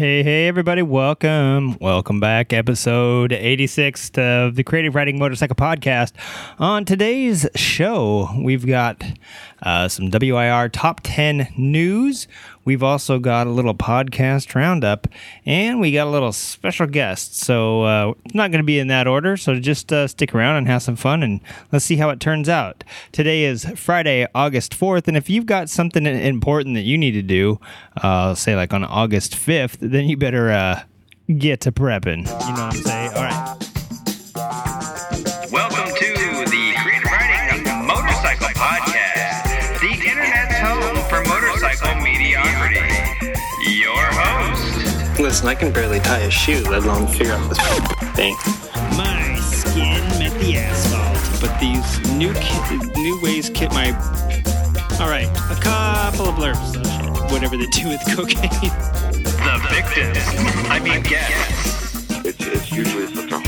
Hey, hey, everybody, welcome. Welcome back. Episode 86 of the Creative Riding Motorcycle Podcast. On today's show, we've got uh, some WIR top 10 news. We've also got a little podcast roundup, and we got a little special guest. So uh, it's not going to be in that order. So just uh, stick around and have some fun, and let's see how it turns out. Today is Friday, August 4th, and if you've got something important that you need to do, uh, say like on August 5th, then you better uh, get to prepping. You know what I'm saying? All right. Host, Listen, I can barely tie a shoe, let alone figure out this thing. My skin met the asphalt, but these new ki- new ways kit my. All right, a couple of blurbs. Oh, shit. Whatever they do with cocaine. the victims, I mean guests. It's, it's usually such a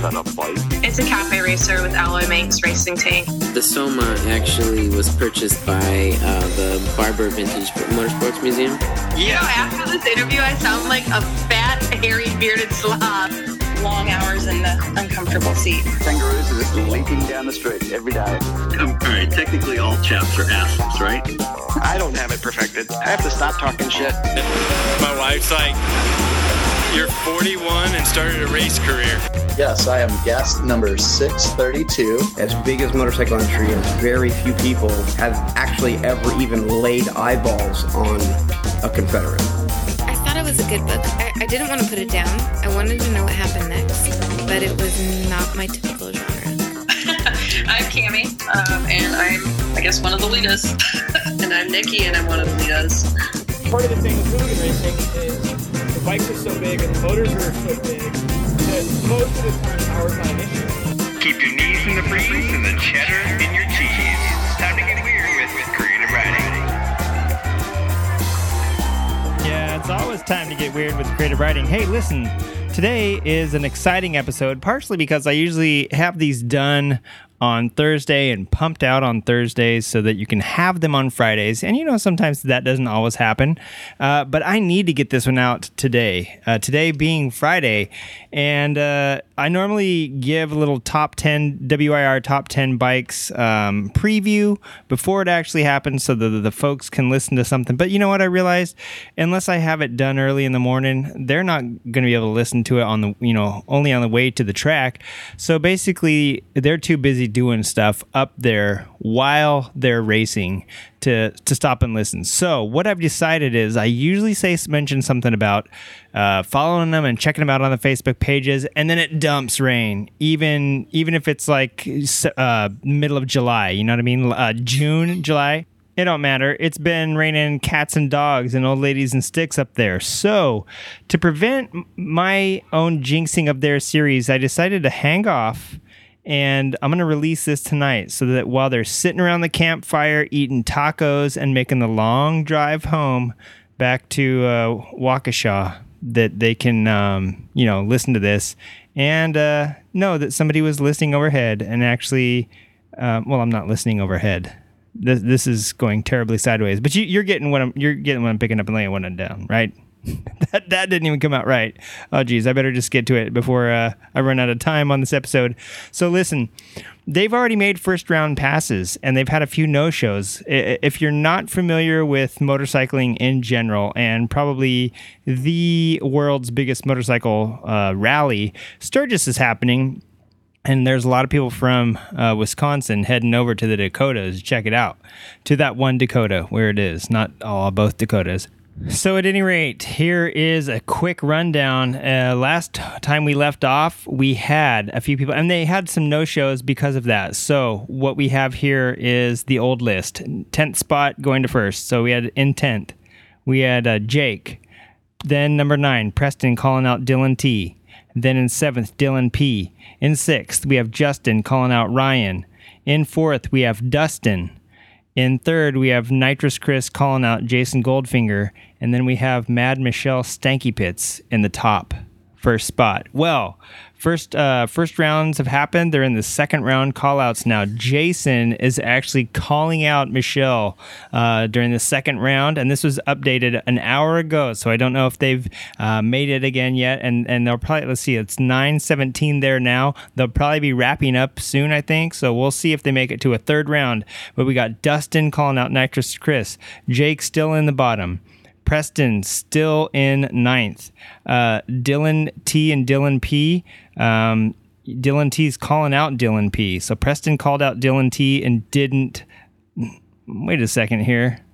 horribly set bike. It's a cafe racer with alloy Manx racing tank. The Soma actually was purchased by uh, the Barber Vintage Motorsports Museum. You know, after this interview, I sound like a fat, hairy, bearded slob. Long hours in the uncomfortable seat. Kangaroos are just leaping down the street every day. Um, all right, technically all chaps are assholes, right? I don't have it perfected. I have to stop talking shit. My wife's like, You're 41 and started a race career. Yes, I am guest number 632. As big as motorcycle entry is, very few people have actually ever even laid eyeballs on a Confederate. I thought it was a good book. I, I didn't want to put it down. I wanted to know what happened next, but it was not my typical genre. I'm Cami, um, and I'm, I guess, one of the leaders. and I'm Nikki, and I'm one of the leaders. Part of the thing with hooligan racing is the bikes are so big and the motors are so big that most of the time power's not an issue. Keep your knees in the breeze and the cheddar in your cheese. Time to get weird with, with Creative Riding. Yeah, it's always time to get weird with creative writing. Hey, listen, today is an exciting episode, partially because I usually have these done on Thursday and pumped out on Thursdays so that you can have them on Fridays. And you know, sometimes that doesn't always happen. Uh, but I need to get this one out today. Uh, today being Friday. And uh, I normally give a little top 10 WIR top 10 bikes um, preview before it actually happens so that the folks can listen to something. But you know what? I realized unless I have it done early in the morning, they're not going to be able to listen to it on the, you know, only on the way to the track. So basically, they're too busy doing stuff up there while they're racing to to stop and listen. So what I've decided is I usually say mention something about uh, following them and checking them out on the Facebook pages, and then it dumps rain, even even if it's like uh, middle of July. You know what I mean? Uh, June, July. It don't matter. It's been raining cats and dogs and old ladies and sticks up there. So, to prevent my own jinxing of their series, I decided to hang off and I'm going to release this tonight so that while they're sitting around the campfire eating tacos and making the long drive home back to uh, Waukesha, that they can, um, you know, listen to this and uh, know that somebody was listening overhead and actually, uh, well, I'm not listening overhead. This, this is going terribly sideways, but you, you're getting what I'm you're getting what I'm picking up and laying one down, right? that that didn't even come out right. Oh geez, I better just get to it before uh, I run out of time on this episode. So listen, they've already made first round passes and they've had a few no shows. If you're not familiar with motorcycling in general and probably the world's biggest motorcycle uh, rally, Sturgis is happening. And there's a lot of people from uh, Wisconsin heading over to the Dakotas check it out, to that one Dakota where it is, not all both Dakotas. So, at any rate, here is a quick rundown. Uh, last time we left off, we had a few people, and they had some no shows because of that. So, what we have here is the old list 10th spot going to first. So, we had in 10th, we had uh, Jake. Then, number nine, Preston calling out Dylan T. Then, in seventh, Dylan P. In sixth, we have Justin calling out Ryan. In fourth, we have Dustin. In third, we have Nitrous Chris calling out Jason Goldfinger. And then we have Mad Michelle Stanky Pits in the top first spot. Well, first uh, first rounds have happened. They're in the second round callouts now. Jason is actually calling out Michelle uh, during the second round, and this was updated an hour ago. So I don't know if they've uh, made it again yet. And and they'll probably let's see, it's nine seventeen there now. They'll probably be wrapping up soon, I think. So we'll see if they make it to a third round. But we got Dustin calling out Nitrous Chris, Jake still in the bottom. Preston still in ninth. Uh, Dylan T and Dylan P. Um, Dylan T's calling out Dylan P. So Preston called out Dylan T and didn't. Wait a second here.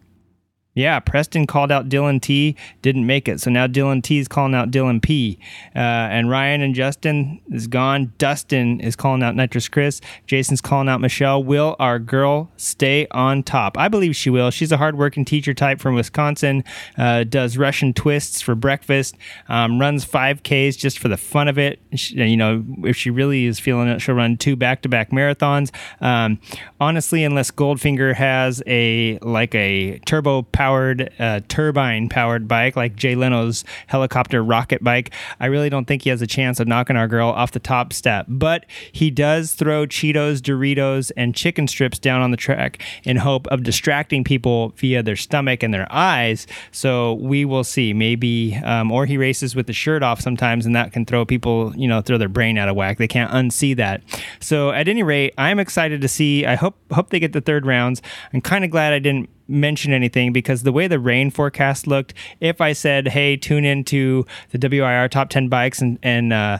Yeah, Preston called out Dylan T, didn't make it. So now Dylan T is calling out Dylan P. Uh, and Ryan and Justin is gone. Dustin is calling out Nitrous Chris. Jason's calling out Michelle. Will our girl stay on top? I believe she will. She's a hardworking teacher type from Wisconsin, uh, does Russian twists for breakfast, um, runs 5Ks just for the fun of it. She, you know, if she really is feeling it, she'll run two back to back marathons. Um, honestly, unless Goldfinger has a like a turbo powered uh, turbine powered bike like Jay Leno's helicopter rocket bike. I really don't think he has a chance of knocking our girl off the top step. But he does throw Cheetos, Doritos, and chicken strips down on the track in hope of distracting people via their stomach and their eyes. So we will see. Maybe, um, or he races with the shirt off sometimes, and that can throw people, you know, throw their brain out of whack. They can't unsee that. So at any rate, I'm excited to see. I hope hope they get the third rounds. I'm kind of glad I didn't mention anything because the way the rain forecast looked, if I said, "Hey, tune into the WIR top ten bikes and and uh,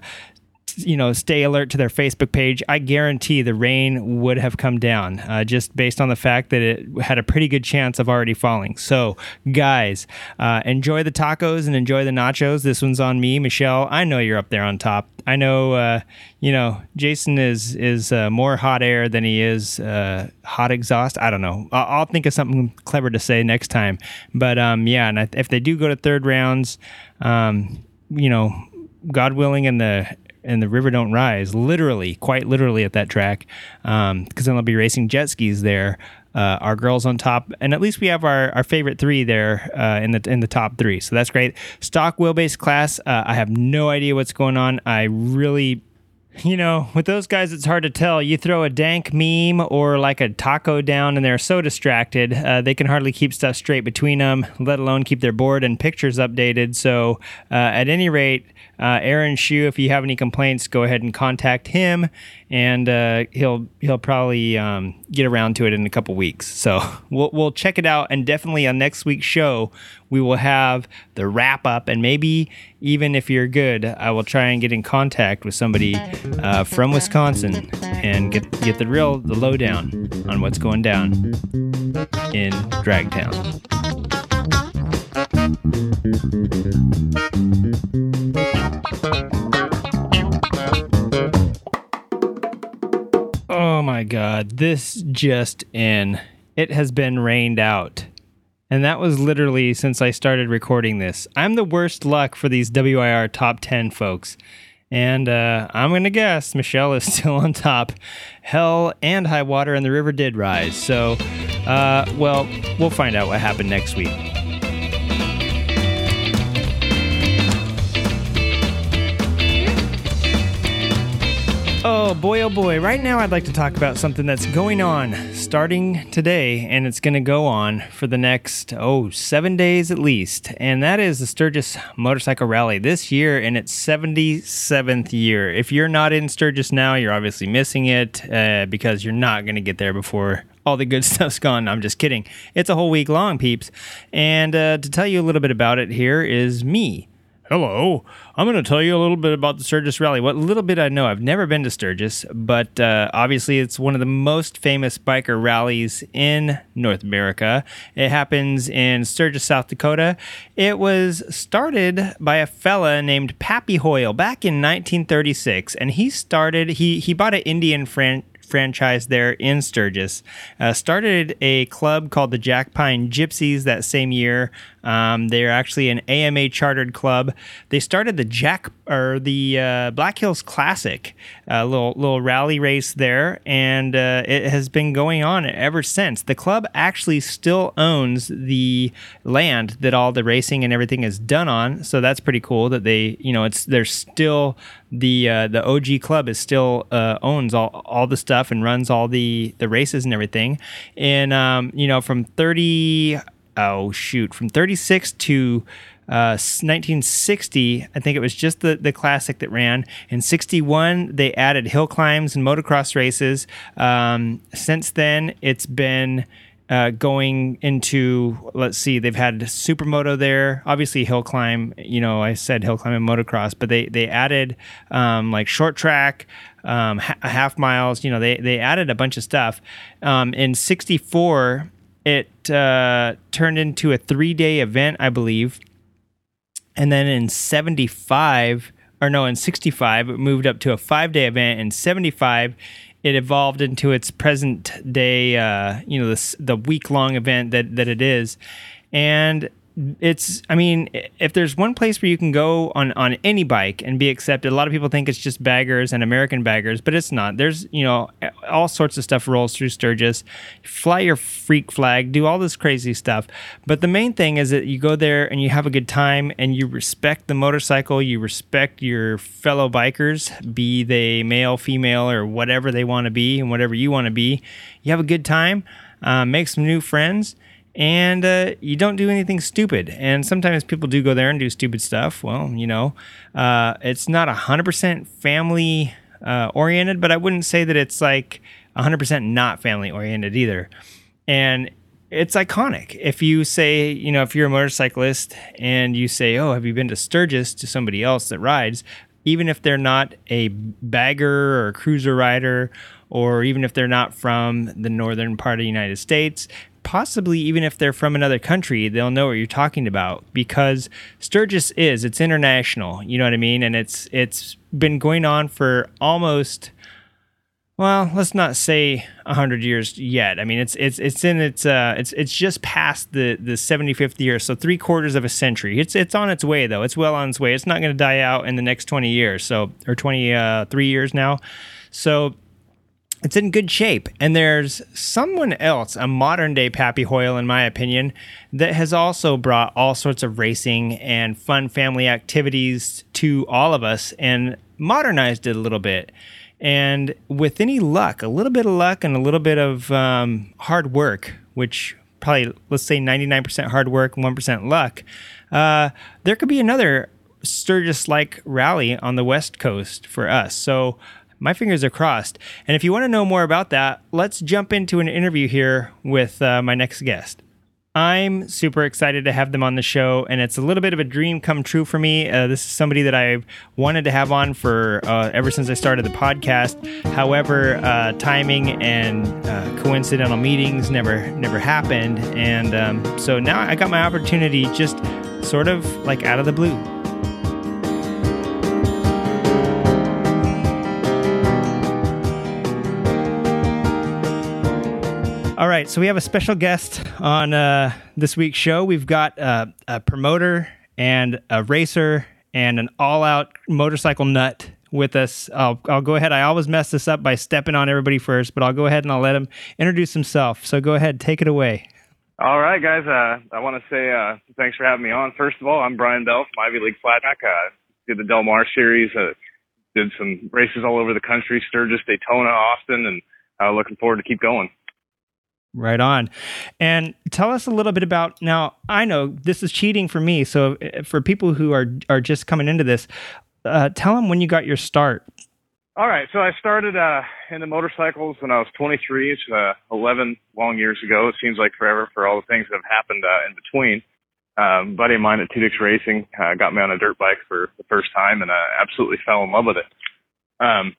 you know stay alert to their Facebook page," I guarantee the rain would have come down uh, just based on the fact that it had a pretty good chance of already falling. So, guys, uh, enjoy the tacos and enjoy the nachos. This one's on me, Michelle. I know you're up there on top. I know, uh, you know, Jason is is uh, more hot air than he is uh, hot exhaust. I don't know. I'll, I'll, think of something clever to say next time. But um, yeah, and if they do go to third rounds, um, you know, God willing, and the and the river don't rise, literally, quite literally at that track, because um, then they'll be racing jet skis there. Uh, our girls on top, and at least we have our, our favorite three there uh, in the in the top three. So that's great. Stock wheelbase class. Uh, I have no idea what's going on. I really you know, with those guys, it's hard to tell. You throw a dank meme or like a taco down, and they're so distracted, uh, they can hardly keep stuff straight between them, let alone keep their board and pictures updated. So, uh, at any rate, uh, Aaron Shu, if you have any complaints, go ahead and contact him, and uh, he'll he'll probably um, get around to it in a couple weeks. So we'll we'll check it out, and definitely on next week's show we will have the wrap up, and maybe even if you're good, I will try and get in contact with somebody uh, from Wisconsin and get get the real the lowdown on what's going down in Dragtown. Oh my god, this just in. It has been rained out. And that was literally since I started recording this. I'm the worst luck for these WIR top 10 folks. And uh, I'm going to guess Michelle is still on top. Hell and high water and the river did rise. So, uh, well, we'll find out what happened next week. Oh boy, oh boy. Right now, I'd like to talk about something that's going on starting today, and it's going to go on for the next, oh, seven days at least. And that is the Sturgis Motorcycle Rally this year in its 77th year. If you're not in Sturgis now, you're obviously missing it uh, because you're not going to get there before all the good stuff's gone. I'm just kidding. It's a whole week long, peeps. And uh, to tell you a little bit about it, here is me. Hello. I'm going to tell you a little bit about the Sturgis Rally. What little bit I know, I've never been to Sturgis, but uh, obviously it's one of the most famous biker rallies in North America. It happens in Sturgis, South Dakota. It was started by a fella named Pappy Hoyle back in 1936, and he started, he, he bought an Indian friend franchise there in Sturgis. Uh, started a club called the Jack Pine Gypsies that same year. Um, they're actually an AMA chartered club. They started the Jack or the uh, Black Hills Classic, a little little rally race there, and uh, it has been going on ever since. The club actually still owns the land that all the racing and everything is done on, so that's pretty cool. That they, you know, it's they're still the uh, the OG club is still uh, owns all all the stuff and runs all the the races and everything. And um, you know, from thirty oh shoot, from 36 to uh, 1960, I think it was just the, the classic that ran. In 61, they added hill climbs and motocross races. Um, since then, it's been uh, going into, let's see, they've had supermoto there. Obviously, hill climb, you know, I said hill climb and motocross, but they, they added um, like short track. Um, ha- half miles, you know, they, they added a bunch of stuff. Um, in 64, it uh, turned into a three day event, I believe. And then in 75, or no, in 65, it moved up to a five day event. In 75, it evolved into its present day, uh, you know, this, the week long event that, that it is. And it's i mean if there's one place where you can go on on any bike and be accepted a lot of people think it's just baggers and american baggers but it's not. There's you know all sorts of stuff rolls through sturgis. Fly your freak flag do all this crazy stuff. But the main thing is that you go there and you have a good time and you respect the motorcycle you respect your fellow bikers be they male female or whatever they want to be and whatever you want to be. You have a good time uh, make some new friends and uh, you don't do anything stupid. And sometimes people do go there and do stupid stuff. Well, you know, uh, it's not 100% family uh, oriented, but I wouldn't say that it's like 100% not family oriented either. And it's iconic. If you say, you know, if you're a motorcyclist and you say, oh, have you been to Sturgis to somebody else that rides, even if they're not a bagger or a cruiser rider, or even if they're not from the northern part of the United States, possibly even if they're from another country, they'll know what you're talking about because Sturgis is it's international. You know what I mean? And it's it's been going on for almost well, let's not say hundred years yet. I mean, it's it's it's in its uh, it's it's just past the the 75th year, so three quarters of a century. It's it's on its way though. It's well on its way. It's not going to die out in the next 20 years, so or 23 uh, years now. So it's in good shape. And there's someone else, a modern day Pappy Hoyle, in my opinion, that has also brought all sorts of racing and fun family activities to all of us and modernized it a little bit. And with any luck, a little bit of luck and a little bit of um, hard work, which probably, let's say 99% hard work 1% luck, uh, there could be another Sturgis like rally on the West Coast for us. So, my fingers are crossed. And if you want to know more about that, let's jump into an interview here with uh, my next guest. I'm super excited to have them on the show, and it's a little bit of a dream come true for me. Uh, this is somebody that I've wanted to have on for uh, ever since I started the podcast. However, uh, timing and uh, coincidental meetings never never happened, and um, so now I got my opportunity, just sort of like out of the blue. All right, so we have a special guest on uh, this week's show. We've got uh, a promoter and a racer and an all-out motorcycle nut with us. I'll, I'll go ahead. I always mess this up by stepping on everybody first, but I'll go ahead and I'll let him introduce himself. So go ahead, take it away. All right, guys. Uh, I want to say uh, thanks for having me on. First of all, I'm Brian Bell from Ivy League Flat Track. Uh, did the Del Mar series. Uh, did some races all over the country, Sturgis, Daytona, Austin, and uh, looking forward to keep going. Right on. And tell us a little bit about now. I know this is cheating for me. So uh, for people who are are just coming into this, uh, tell them when you got your start. All right. So I started uh, in the motorcycles when I was 23. It's uh, 11 long years ago. It seems like forever for all the things that have happened uh, in between. Um, buddy of mine at Tudix Racing uh, got me on a dirt bike for the first time, and I absolutely fell in love with it. Um,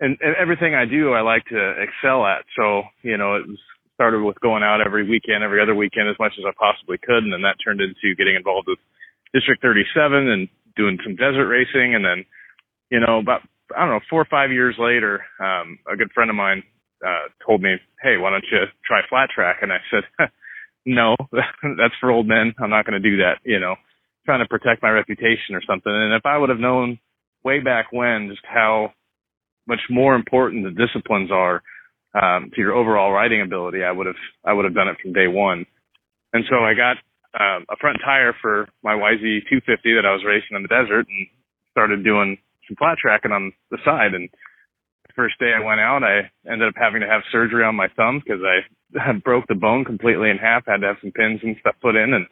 and, and everything I do, I like to excel at. So you know, it was started with going out every weekend, every other weekend as much as I possibly could. And then that turned into getting involved with District 37 and doing some desert racing. And then, you know, about, I don't know, four or five years later, um, a good friend of mine uh, told me, "Hey, why don't you try flat track?" And I said, "No, that's for old men. I'm not going to do that." You know, trying to protect my reputation or something. And if I would have known way back when just how much more important the disciplines are um, to your overall riding ability, I would have I would have done it from day one. And so I got um, a front tire for my YZ 250 that I was racing in the desert and started doing some flat tracking on the side. And the first day I went out, I ended up having to have surgery on my thumb because I broke the bone completely in half, had to have some pins and stuff put in. And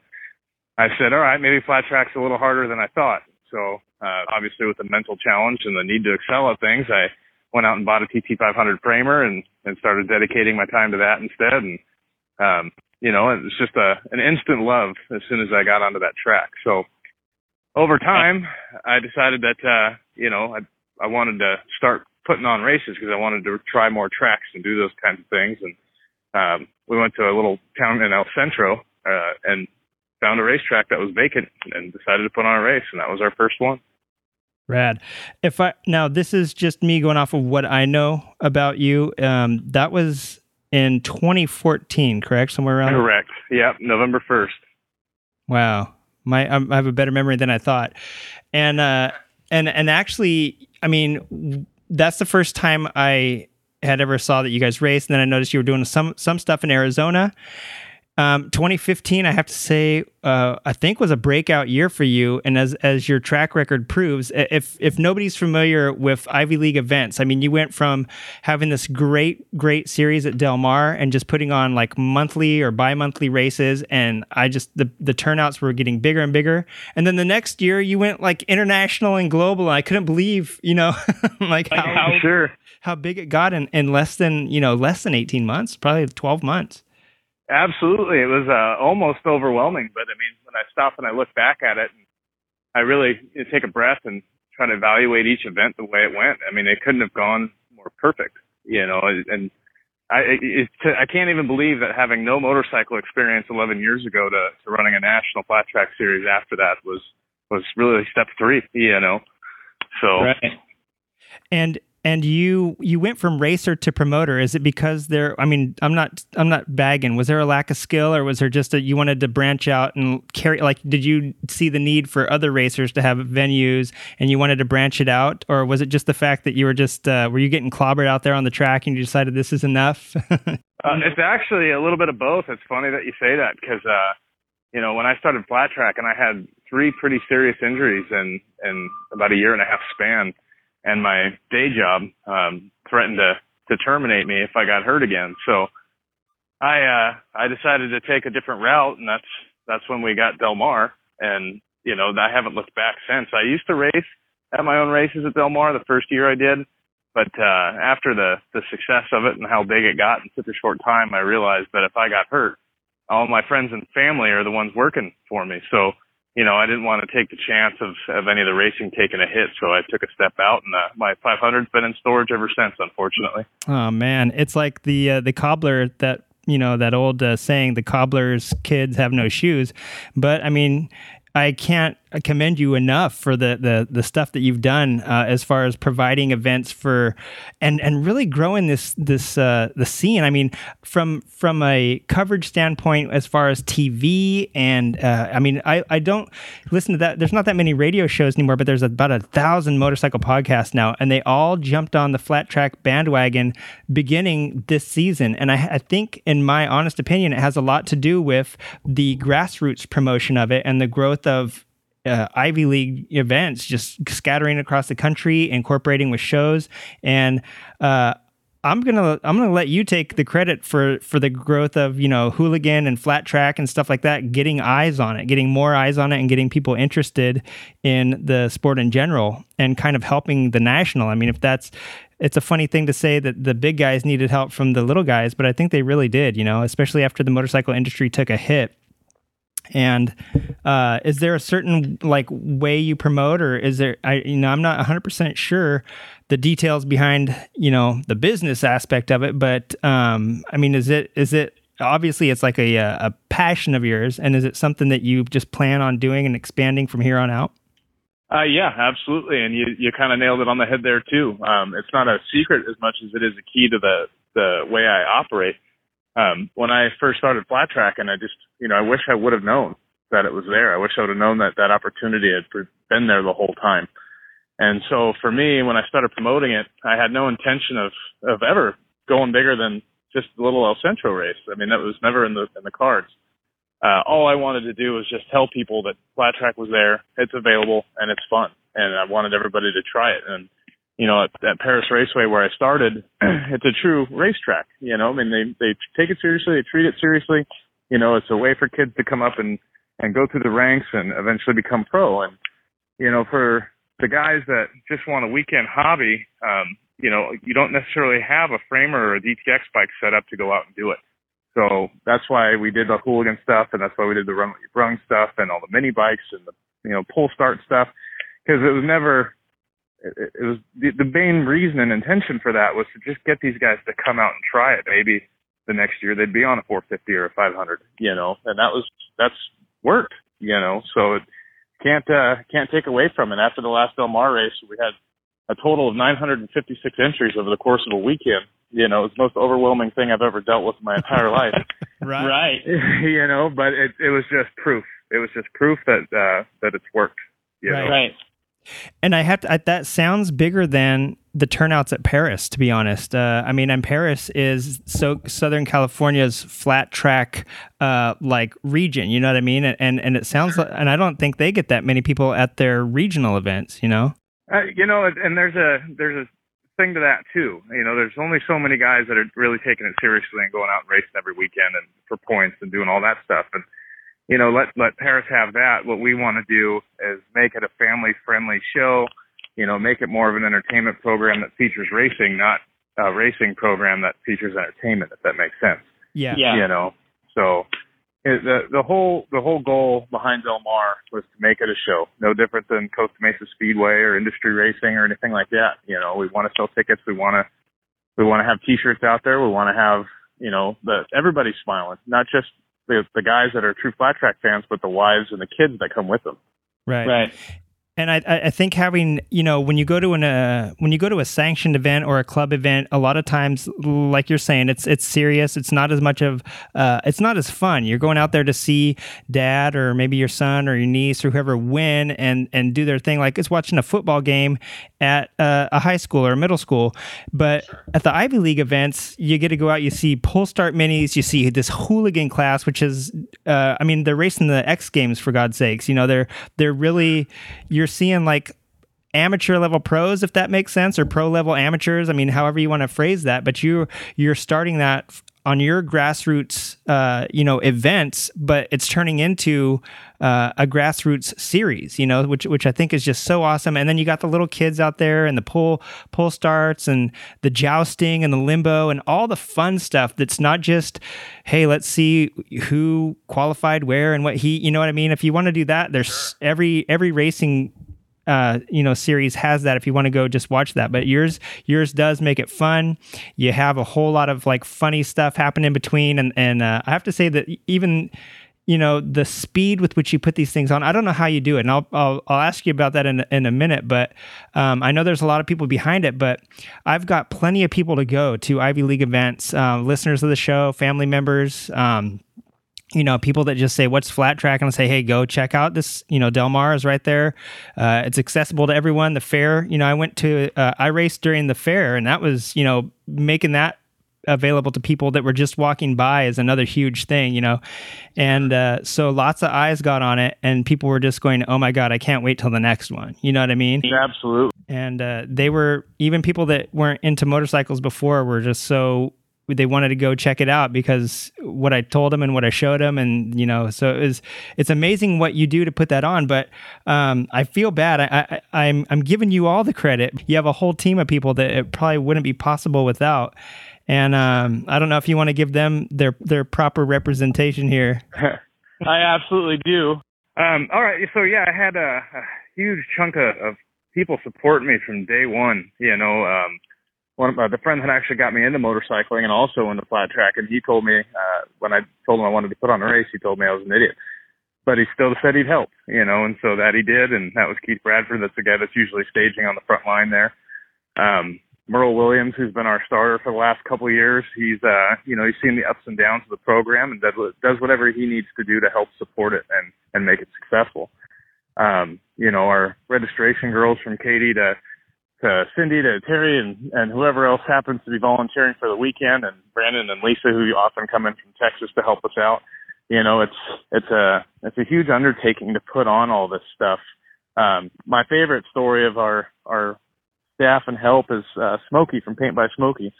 I said, all right, maybe flat track's a little harder than I thought. So, uh, obviously with the mental challenge and the need to excel at things, I went out and bought a TT500 framer and, and started dedicating my time to that instead. And, um, you know, it was just a, an instant love as soon as I got onto that track. So over time, I decided that, uh, you know, I, I wanted to start putting on races because I wanted to try more tracks and do those kinds of things. And, um, we went to a little town in El Centro, uh, and found a racetrack that was vacant and decided to put on a race, and that was our first one. Rad. If I now this is just me going off of what I know about you. Um, that was in 2014, correct? Somewhere around. Correct. Yep, November 1st. Wow, my I have a better memory than I thought, and uh, and and actually, I mean, that's the first time I had ever saw that you guys raced. And then I noticed you were doing some some stuff in Arizona, um, 2015, I have to say, uh, I think was a breakout year for you. And as as your track record proves, if if nobody's familiar with Ivy League events, I mean, you went from having this great great series at Del Mar and just putting on like monthly or bi monthly races, and I just the the turnouts were getting bigger and bigger. And then the next year, you went like international and global. And I couldn't believe, you know, like how, how sure how big it got in in less than you know less than 18 months, probably 12 months. Absolutely, it was uh, almost overwhelming. But I mean, when I stop and I look back at it, I really you know, take a breath and try to evaluate each event the way it went. I mean, it couldn't have gone more perfect, you know. And I it, I can't even believe that having no motorcycle experience 11 years ago to, to running a national flat track series after that was was really step three, you know. So. Right. And and you you went from racer to promoter. Is it because there i mean i'm not i'm not bagging. Was there a lack of skill or was there just that you wanted to branch out and carry like did you see the need for other racers to have venues and you wanted to branch it out? Or was it just the fact that you were just uh, were you getting clobbered out there on the track and you decided this is enough? Uh, it's actually a little bit of both. It's funny that you say that because uh you know when i started flat track and i had three pretty serious injuries in in about a year and a half span and my day job um, threatened to to terminate me if I got hurt again. So I uh, I decided to take a different route, and that's that's when we got Del Mar. And you know I haven't looked back since. I used to race at my own races at Del Mar the first year I did, but uh, after the the success of it and how big it got in such a short time, I realized that if I got hurt, all my friends and family are the ones working for me. So you know, I didn't want to take the chance of, of any of the racing taking a hit, so I took a step out, and uh, my 500's been in storage ever since, unfortunately. Oh man, it's like the uh, the cobbler that you know that old uh, saying, "The cobbler's kids have no shoes," but I mean, I can't commend you enough for the the, the stuff that you've done uh, as far as providing events for and and really growing this this uh, the scene. I mean, from from a coverage standpoint, as far as TV and uh, I mean, I I don't listen to that. There's not that many radio shows anymore, but there's about a thousand motorcycle podcasts now, and they all jumped on the flat track bandwagon beginning this season. And I, I think, in my honest opinion, it has a lot to do with the grassroots promotion of it and the growth of uh, Ivy League events just scattering across the country, incorporating with shows, and uh, I'm gonna I'm gonna let you take the credit for for the growth of you know hooligan and flat track and stuff like that, getting eyes on it, getting more eyes on it, and getting people interested in the sport in general, and kind of helping the national. I mean, if that's it's a funny thing to say that the big guys needed help from the little guys, but I think they really did. You know, especially after the motorcycle industry took a hit and uh, is there a certain like way you promote, or is there? I you know I'm not 100 percent sure the details behind you know the business aspect of it, but um, I mean, is it is it obviously it's like a a passion of yours, and is it something that you just plan on doing and expanding from here on out? Uh, yeah, absolutely, and you you kind of nailed it on the head there too. Um, it's not a secret as much as it is a key to the the way I operate. Um, when I first started flat track, and I just, you know, I wish I would have known that it was there. I wish I would have known that that opportunity had been there the whole time. And so for me, when I started promoting it, I had no intention of, of ever going bigger than just the little El Centro race. I mean, that was never in the, in the cards. Uh, all I wanted to do was just tell people that flat track was there, it's available, and it's fun. And I wanted everybody to try it. And, you know, at, at Perris Raceway where I started, it's a true racetrack. You know, I mean, they, they take it seriously, they treat it seriously. You know, it's a way for kids to come up and, and go through the ranks and eventually become pro. And, you know, for the guys that just want a weekend hobby, um, you know, you don't necessarily have a framer or a DTX bike set up to go out and do it. So that's why we did the hooligan stuff, and that's why we did the run rung stuff and all the mini bikes and the you know pull start stuff, because it was never. It, it was the, the main reason and intention for that was to just get these guys to come out and try it. Maybe the next year they'd be on a 450 or a 500, you know, and that was that's worked, you know. So it can't uh, can't take away from it. After the last Del Mar race, we had a total of 956 entries over the course of a weekend. You know, it's the most overwhelming thing I've ever dealt with in my entire life. right. Right. you know, but it it was just proof. It was just proof that uh that it's worked. You Right. know? Right. And I have to, I, that sounds bigger than the turnouts at Perris, to be honest. Uh, I mean, and Perris is so Southern California's flat track, uh, like region. You know what I mean? And, and and it sounds like, and I don't think they get that many people at their regional events. You know? Uh, you know, and- and there's a there's a thing to that too. You know, there's only so many guys that are really taking it seriously and going out and racing every weekend and for points and doing all that stuff. And you know, let let Perris have that. What we want to do is make it a family friendly show. You know, make it more of an entertainment program that features racing, not a racing program that features entertainment. If that makes sense. Yeah. Yeah. You know, so it, the the whole the whole goal behind Del Mar was to make it a show, no different than Costa Mesa Speedway or industry racing or anything like that. You know, we want to sell tickets, we want to we want to have T-shirts out there, we want to have you know the everybody smiling, not just the the guys that are true flat track fans, but the wives and the kids that come with them. Right. Right. And I, I I think having you know when you go to an uh, when you go to a sanctioned event or a club event, a lot of times, like you're saying, it's it's serious. It's not as much of uh, it's not as fun. You're going out there to see dad or maybe your son or your niece or whoever win and and do their thing. Like it's watching a football game at uh, a high school or a middle school. But at the Ivy League events, you get to go out. You see pull start minis. You see this hooligan class, which is uh, I mean they're racing the X Games for God's sakes. You know they're they're really you're seeing like amateur level pros if that makes sense or pro level amateurs i mean however you want to phrase that but you you're starting that on your grassroots uh, you know events but it's turning into uh, a grassroots series you know which which i think is just so awesome. And then you got the little kids out there and the pull pull starts and the jousting and the limbo and all the fun stuff that's not just hey let's see who qualified where and what he you know what i mean? If you want to do that there's every every racing uh, you know series has that if you want to go just watch that but yours yours does make it fun. You have a whole lot of like funny stuff happen in between and and uh, i have to say that even you know the speed with which you put these things on i don't know how you do it and i'll i'll, I'll ask you about that in, in a minute but um, i know there's a lot of people behind it but i've got plenty of people to go to ivy league events uh, listeners of the show family members um, you know, people that just say, What's flat track? And I say, Hey, go check out this. You know, Del Mar is right there. Uh, it's accessible to everyone. The fair, you know, I went to, uh, I raced during the fair, and that was, you know, making that available to people that were just walking by is another huge thing, you know. And uh, so lots of eyes got on it, and people were just going, Oh my God, I can't wait till the next one. You know what I mean? Absolutely. And uh, they were, even people that weren't into motorcycles before were just so they wanted to go check it out because what I told them and what I showed them, and you know, so it was. It's amazing what you do to put that on, but um, I feel bad. I, I, I'm I'm giving you all the credit. You have a whole team of people that it probably wouldn't be possible without. And um, I don't know if you want to give them their their proper representation here. I absolutely do. Um, all right, so yeah, I had a, a huge chunk of, of people supporting me from day one. You know, um, one of uh, the friend that actually got me into motorcycling and also into flat track, and he told me uh, when I told him I wanted to put on a race, he told me I was an idiot. But he still said he'd help, you know, and so that he did, and that was Keith Bradford. That's the guy that's usually staging on the front line there. Um, Merle Williams, who's been our starter for the last couple of years, he's uh, you know he's seen the ups and downs of the program and does does whatever he needs to do to help support it and and make it successful. Um, you know, our registration girls from Katie to to Cindy to Terry and and whoever else happens to be volunteering for the weekend and Brandon and Lisa who often come in from Texas to help us out. You know, it's it's a it's a huge undertaking to put on all this stuff. Um, my favorite story of our our staff and help is uh, Smokey from Paint by Smokey.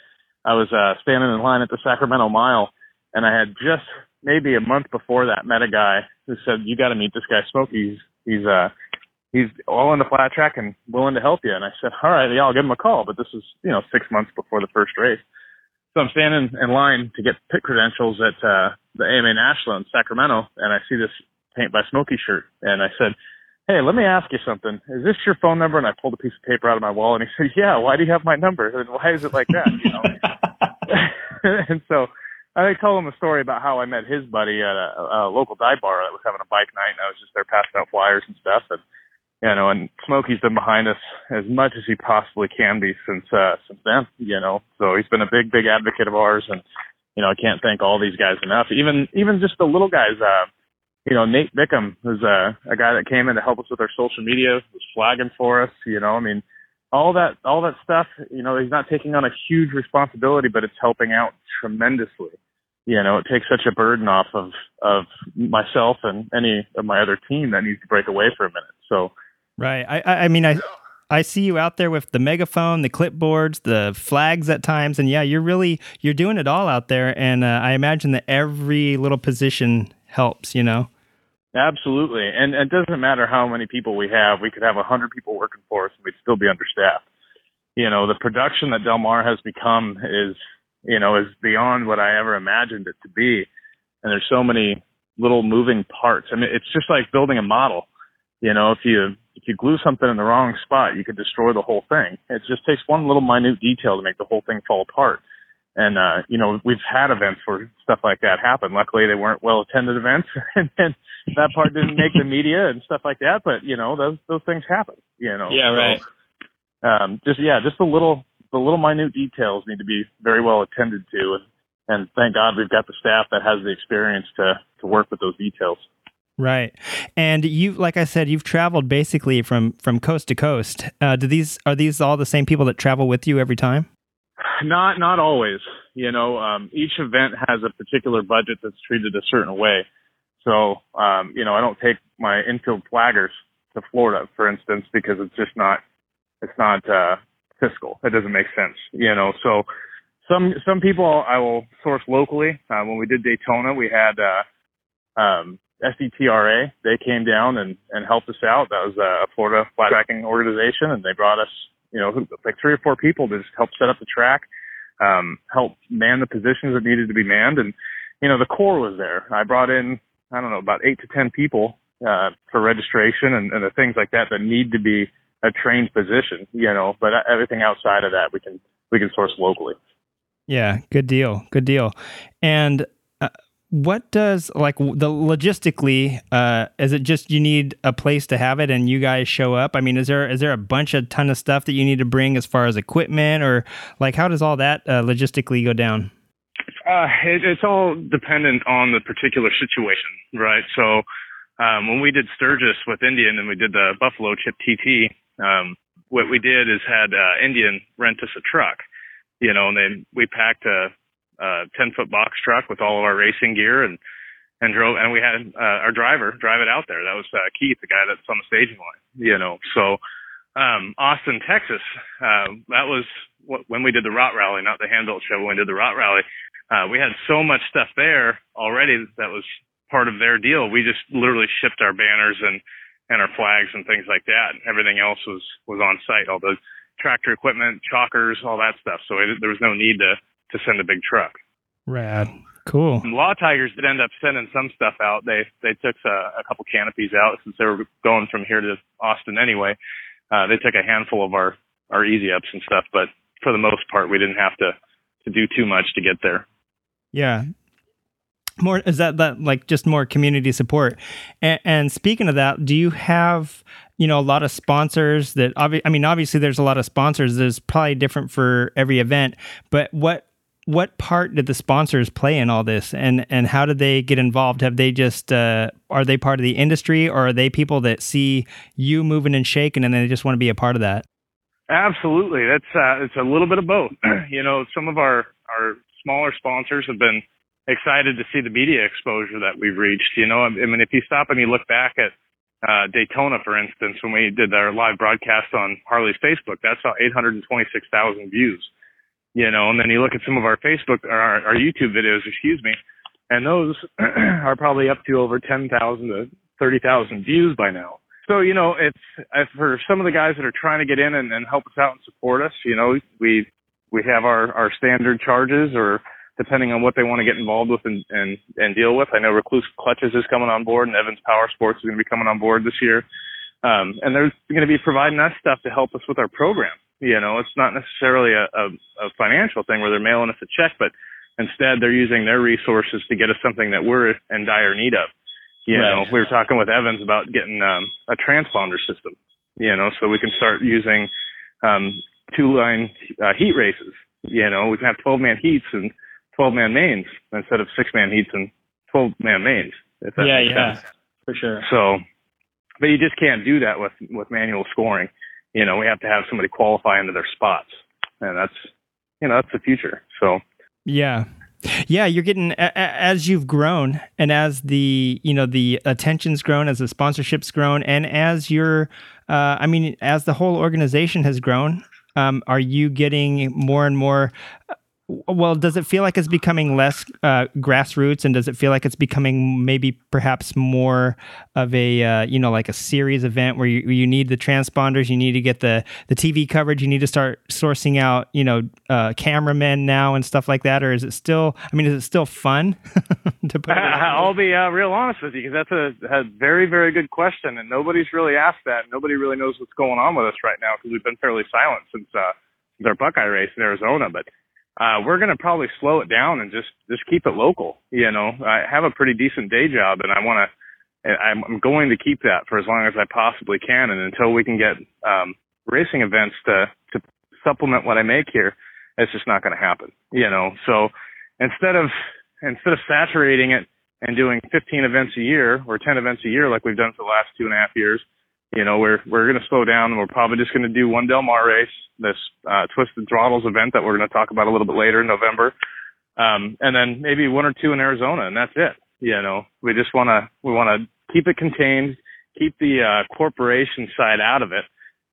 I was uh, standing in line at the Sacramento Mile, and I had just maybe a month before that met a guy who said, "You got to meet this guy, Smokey. He's he's uh he's all in the flat track and willing to help you." And I said, "All right, yeah, I'll give him a call." But this is you know six months before the first race, so I'm standing in line to get pit credentials at uh, the AMA National in Sacramento, and I see this Paint by Smokey shirt, and I said hey, let me ask you something. Is this your phone number? And I pulled a piece of paper out of my wallet and he said, yeah, why do you have my number? And why is it like that? You know? and so I told him a story about how I met his buddy at a, a local dive bar that was having a bike night and I was just there passing out flyers and stuff. And, you know, and Smokey's been behind us as much as he possibly can be since, uh, since then, you know, so he's been a big, big advocate of ours. And, you know, I can't thank all these guys enough. Even, even just the little guys, uh, you know, Nate Bickham, who's a, a guy that came in to help us with our social media, was flagging for us. You know, I mean, all that all that stuff. You know, he's not taking on a huge responsibility, but it's helping out tremendously. You know, it takes such a burden off of of myself and any of my other team that needs to break away for a minute. So, right. I I mean, I I see you out there with the megaphone, the clipboards, the flags at times, and yeah, you're really you're doing it all out there. And uh, I imagine that every little position helps. You know. Absolutely. And it doesn't matter how many people we have. We could have a 100 people working for us and we'd still be understaffed. You know, the production that Del Mar has become is, you know, is beyond what I ever imagined it to be. And there's so many little moving parts. I mean, it's just like building a model. You know, if you if you glue something in the wrong spot, you could destroy the whole thing. It just takes one little minute detail to make the whole thing fall apart. And uh, you know, we've had events where stuff like that happen. Luckily, they weren't well attended events, and, and that part didn't make the media and stuff like that. But you know, those those things happen. You know. Yeah. Right. So, um, just yeah, just the little the little minute details need to be very well attended to, and and thank God we've got the staff that has the experience to to work with those details. Right, and you, like I said, you've traveled basically from from coast to coast. Uh, do these are these all the same people that travel with you every time? Not not always. You know, um, each event has a particular budget that's treated a certain way. So, um, you know, I don't take my infield flaggers to Florida, for instance, because it's just not it's not uh, fiscal. It doesn't make sense. You know, so some some people I will source locally. Uh, when we did Daytona, we had uh, um, SDTRA. They came down and and helped us out. That was a Florida flat tracking organization, and they brought us you know, like three or four people to just help set up the track, um, help man the positions that needed to be manned. And, you know, the core was there. I brought in, I don't know, about eight to 10 people, uh, for registration and, and the things like that that need to be a trained position, you know, but everything outside of that we can, we can source locally. Yeah, good deal. Good deal. And what does like the logistically uh is it just you need a place to have it and you guys show up? I mean is there is there a bunch of ton of stuff that you need to bring as far as equipment or like how does all that uh, logistically go down? Uh it, it's all dependent on the particular situation right? So um when we did sturgis with indian and we did the buffalo chip tt um what we did is had uh indian rent us a truck you know and then we packed a uh, 10 foot box truck with all of our racing gear and, and drove, and we had, uh, our driver drive it out there. That was, uh, Keith, the guy that's on the staging line, you know, so, um, Austin, Texas, uh, that was what, when we did the Rot Rally, not the handbuilt show, when we did the Rot Rally, uh, we had so much stuff there already that was part of their deal. We just literally shipped our banners and, and our flags and things like that. Everything else was, was on site, all the tractor equipment, chalkers, all that stuff. So it, there was no need to, to send a big truck. Rad. Cool. Law Tigers did end up sending some stuff out. They they took a, a couple canopies out since they were going from here to Austin anyway. Uh, they took a handful of our our easy ups and stuff, but for the most part, we didn't have to to do too much to get there. Yeah. more is that that like just more community support and, and speaking of that do you have you know a lot of sponsors that obvi- i mean obviously there's a lot of sponsors there's probably different for every event but what what part did the sponsors play in all this? And and how did they get involved? Have they just uh, are they part of the industry or are they people that see you moving and shaking and they just want to be a part of that? Absolutely. That's uh, it's a little bit of both. You know some of our our smaller sponsors have been excited to see the media exposure that we've reached. You know, I mean, if you stop and you look back at uh, Daytona, for instance, when we did our live broadcast on Harley's Facebook, that saw 826,000 views. You know, and then you look at some of our Facebook or our, our YouTube videos, excuse me, and those are probably up to over 10,000 to 30,000 views by now. So, you know, it's for some of the guys that are trying to get in and, and help us out and support us, you know, we, we have our, our standard charges or depending on what they want to get involved with and, and, and deal with. I know Rekluse Clutches is coming on board and Evans Power Sports is going to be coming on board this year. Um, and they're going to be providing us stuff to help us with our program. You know, it's not necessarily a, a, a financial thing where they're mailing us a check, but instead they're using their resources to get us something that we're in dire need of. You right. know, we were talking with Evans about getting um, a transponder system, you know, so we can start using um, two line uh, heat races. You know, we can have 12 man heats and 12 man mains instead of six man heats and 12 man mains. yeah, yeah, sense. for sure. So, but you just can't do that with, with manual scoring. You know, we have to have somebody qualify into their spots and that's, you know, that's the future. So, yeah. Yeah, you're getting as you've grown and as the, you know, the attention's grown, as the sponsorship's grown and as your uh, I mean, as the whole organization has grown, um, are you getting more and more well, does it feel like it's becoming less uh, grassroots, and does it feel like it's becoming maybe perhaps more of a uh, you know like a series event where you, you need the transponders, you need to get the the TV coverage, you need to start sourcing out you know uh, cameramen now and stuff like that, or is it still? I mean, is it still fun to put? I'll be uh, real honest with you because that's a, a very very good question, and nobody's really asked that. Nobody really knows what's going on with us right now because we've been fairly silent since uh, our Buckeye race in Arizona, but uh, we're going to probably slow it down and just, just keep it local. You know, I have a pretty decent day job and I want to, I'm going to keep that for as long as I possibly can. And until we can get, um, racing events to, to supplement what I make here, it's just not going to happen, you know? So instead of, instead of saturating it and doing 15 events a year or 10 events a year like we've done for the last two and a half years, you know, we're we're going to slow down and we're probably just going to do one Del Mar race, this uh, Twisted Throttles event that we're going to talk about a little bit later in November, um, and then maybe one or two in Arizona, and that's it. You know, we just want to we want to keep it contained, keep the uh, corporation side out of it.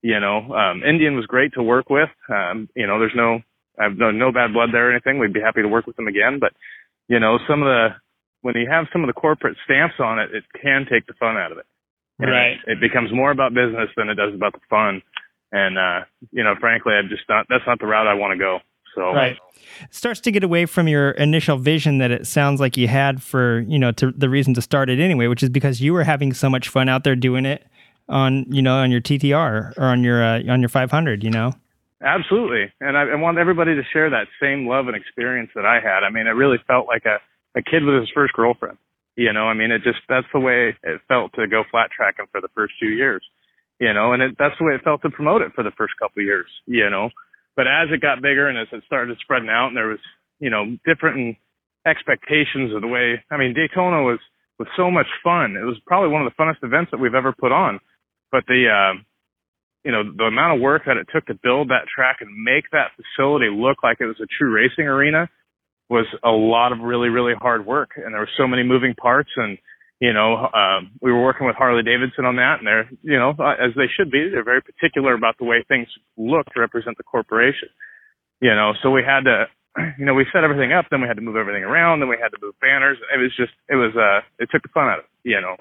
You know, um, Indian was great to work with. Um, you know, there's no I have no no bad blood there or anything. We'd be happy to work with them again, but you know, some of the when you have some of the corporate stamps on it, it can take the fun out of it. And right. It, it becomes more about business than it does about the fun. And uh, you know, frankly, I'm just not. That's not the route I want to go. So right. It starts to get away from your initial vision that it sounds like you had for you know to the reason to start it anyway, which is because you were having so much fun out there doing it on you know on your TTR or on your uh, on your 500. You know. Absolutely, and I, I want everybody to share that same love and experience that I had. I mean, it really felt like a a kid with his first girlfriend. You know, I mean, it just, that's the way it felt to go flat tracking for the first two years, you know, and it, that's the way it felt to promote it for the first couple of years, you know, but as it got bigger and as it started spreading out and there was, you know, different expectations of the way, I mean, Daytona was, was so much fun. It was probably one of the funnest events that we've ever put on, but the, uh, you know, the amount of work that it took to build that track and make that facility look like it was a true racing arena was a lot of really, really hard work. And there were so many moving parts and, you know, um, we were working with Harley Davidson on that and they're, you know, uh, as they should be, they're very particular about the way things look to represent the corporation. You know, so we had to, you know, we set everything up, then we had to move everything around, then we had to move banners. It was just, it was, uh, it took the fun out of it, you know,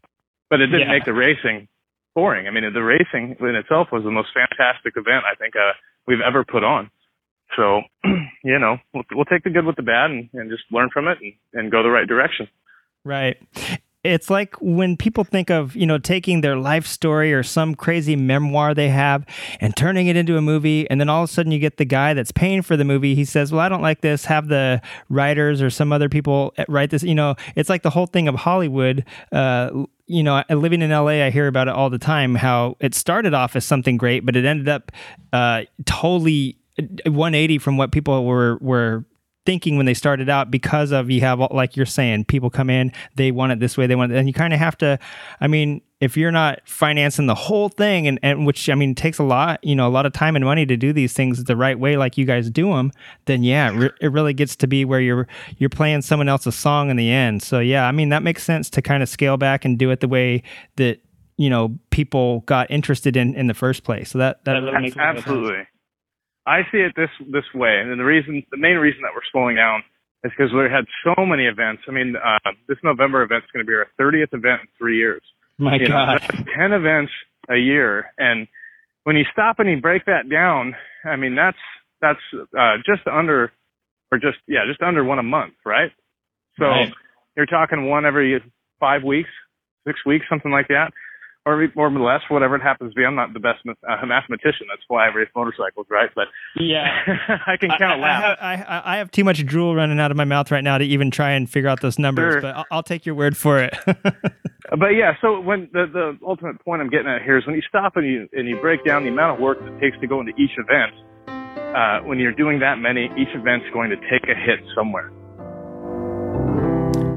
but it didn't yeah. make the racing boring. I mean, the racing in itself was the most fantastic event I think, uh, we've ever put on. So, you know, we'll, we'll take the good with the bad and, and just learn from it and, and go the right direction. Right. it's like when people think of you know taking their life story or some crazy memoir they have and turning it into a movie and then all of a sudden you get the guy that's paying for the movie he says well i don't like this have the writers or some other people write this you know it's like the whole thing of hollywood uh, you know, living in LA, I hear about it all the time. How it started off as something great, but it ended up uh, totally 180 from what people were were thinking when they started out because of you have like you're saying people come in they want it this way they want it and you kind of have to i mean if you're not financing the whole thing and, and which i mean takes a lot you know a lot of time and money to do these things the right way like you guys do them then yeah it, re- it really gets to be where you're you're playing someone else's song in the end. So yeah i mean that makes sense to kind of scale back and do it the way that you know people got interested in in the first place. So that that makes absolutely I see it this this way, and the reason, the main reason that we're slowing down is because we had so many events. I mean, uh, this November event is going to be our 30th event in three years. My you God, know, ten events a year, and when you stop and you break that down, I mean, that's that's uh, just under, or just yeah, just under one a month, right? So right. you're talking one every five weeks, six weeks, something like that or more or less, whatever it happens to be. I'm not the best uh, mathematician. That's why I race motorcycles, right? But yeah, I can count I, laps. I have, I, I have too much drool running out of my mouth right now to even try and figure out those numbers. Sure. But I'll, I'll, take your word for it. but yeah, so when the the ultimate point I'm getting at here is when you stop and you and you break down the amount of work that it takes to go into each event. Uh, when you're doing that many, each event's going to take a hit somewhere.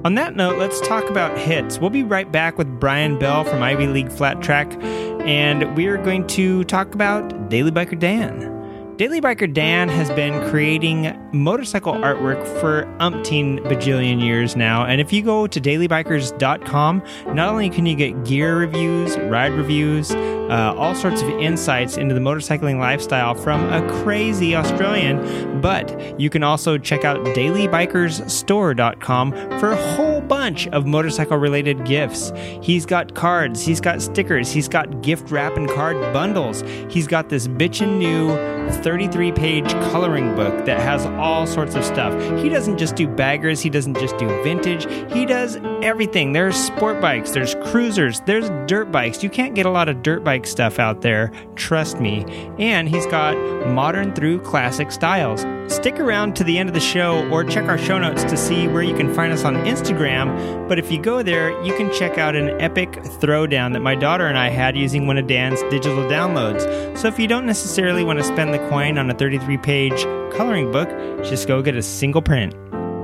On that note, let's talk about hits. We'll be right back with Brian Bell from Ivy League Flat Track, and we are going to talk about Daily Biker Dan. Daily Biker Dan has been creating motorcycle artwork for umpteen bajillion years now. And if you go to dailybikers.com, not only can you get gear reviews, ride reviews, uh, all sorts of insights into the motorcycling lifestyle from a crazy Australian, but you can also check out dailybikersstore.com for a whole bunch of motorcycle related gifts. He's got cards, he's got stickers, he's got gift wrap and card bundles, he's got this bitchin' new 33 page coloring book that has all sorts of stuff. He doesn't just do baggers, he doesn't just do vintage, he does everything. There's sport bikes, there's cruisers, there's dirt bikes. You can't get a lot of dirt stuff out there, trust me. And he's got modern through classic styles. Stick around to the end of the show or check our show notes to see where you can find us on Instagram. But if you go there, you can check out an epic throwdown that my daughter and I had using one of Dan's digital downloads. So if you don't necessarily want to spend the coin on a 33 page coloring book, just go get a single print.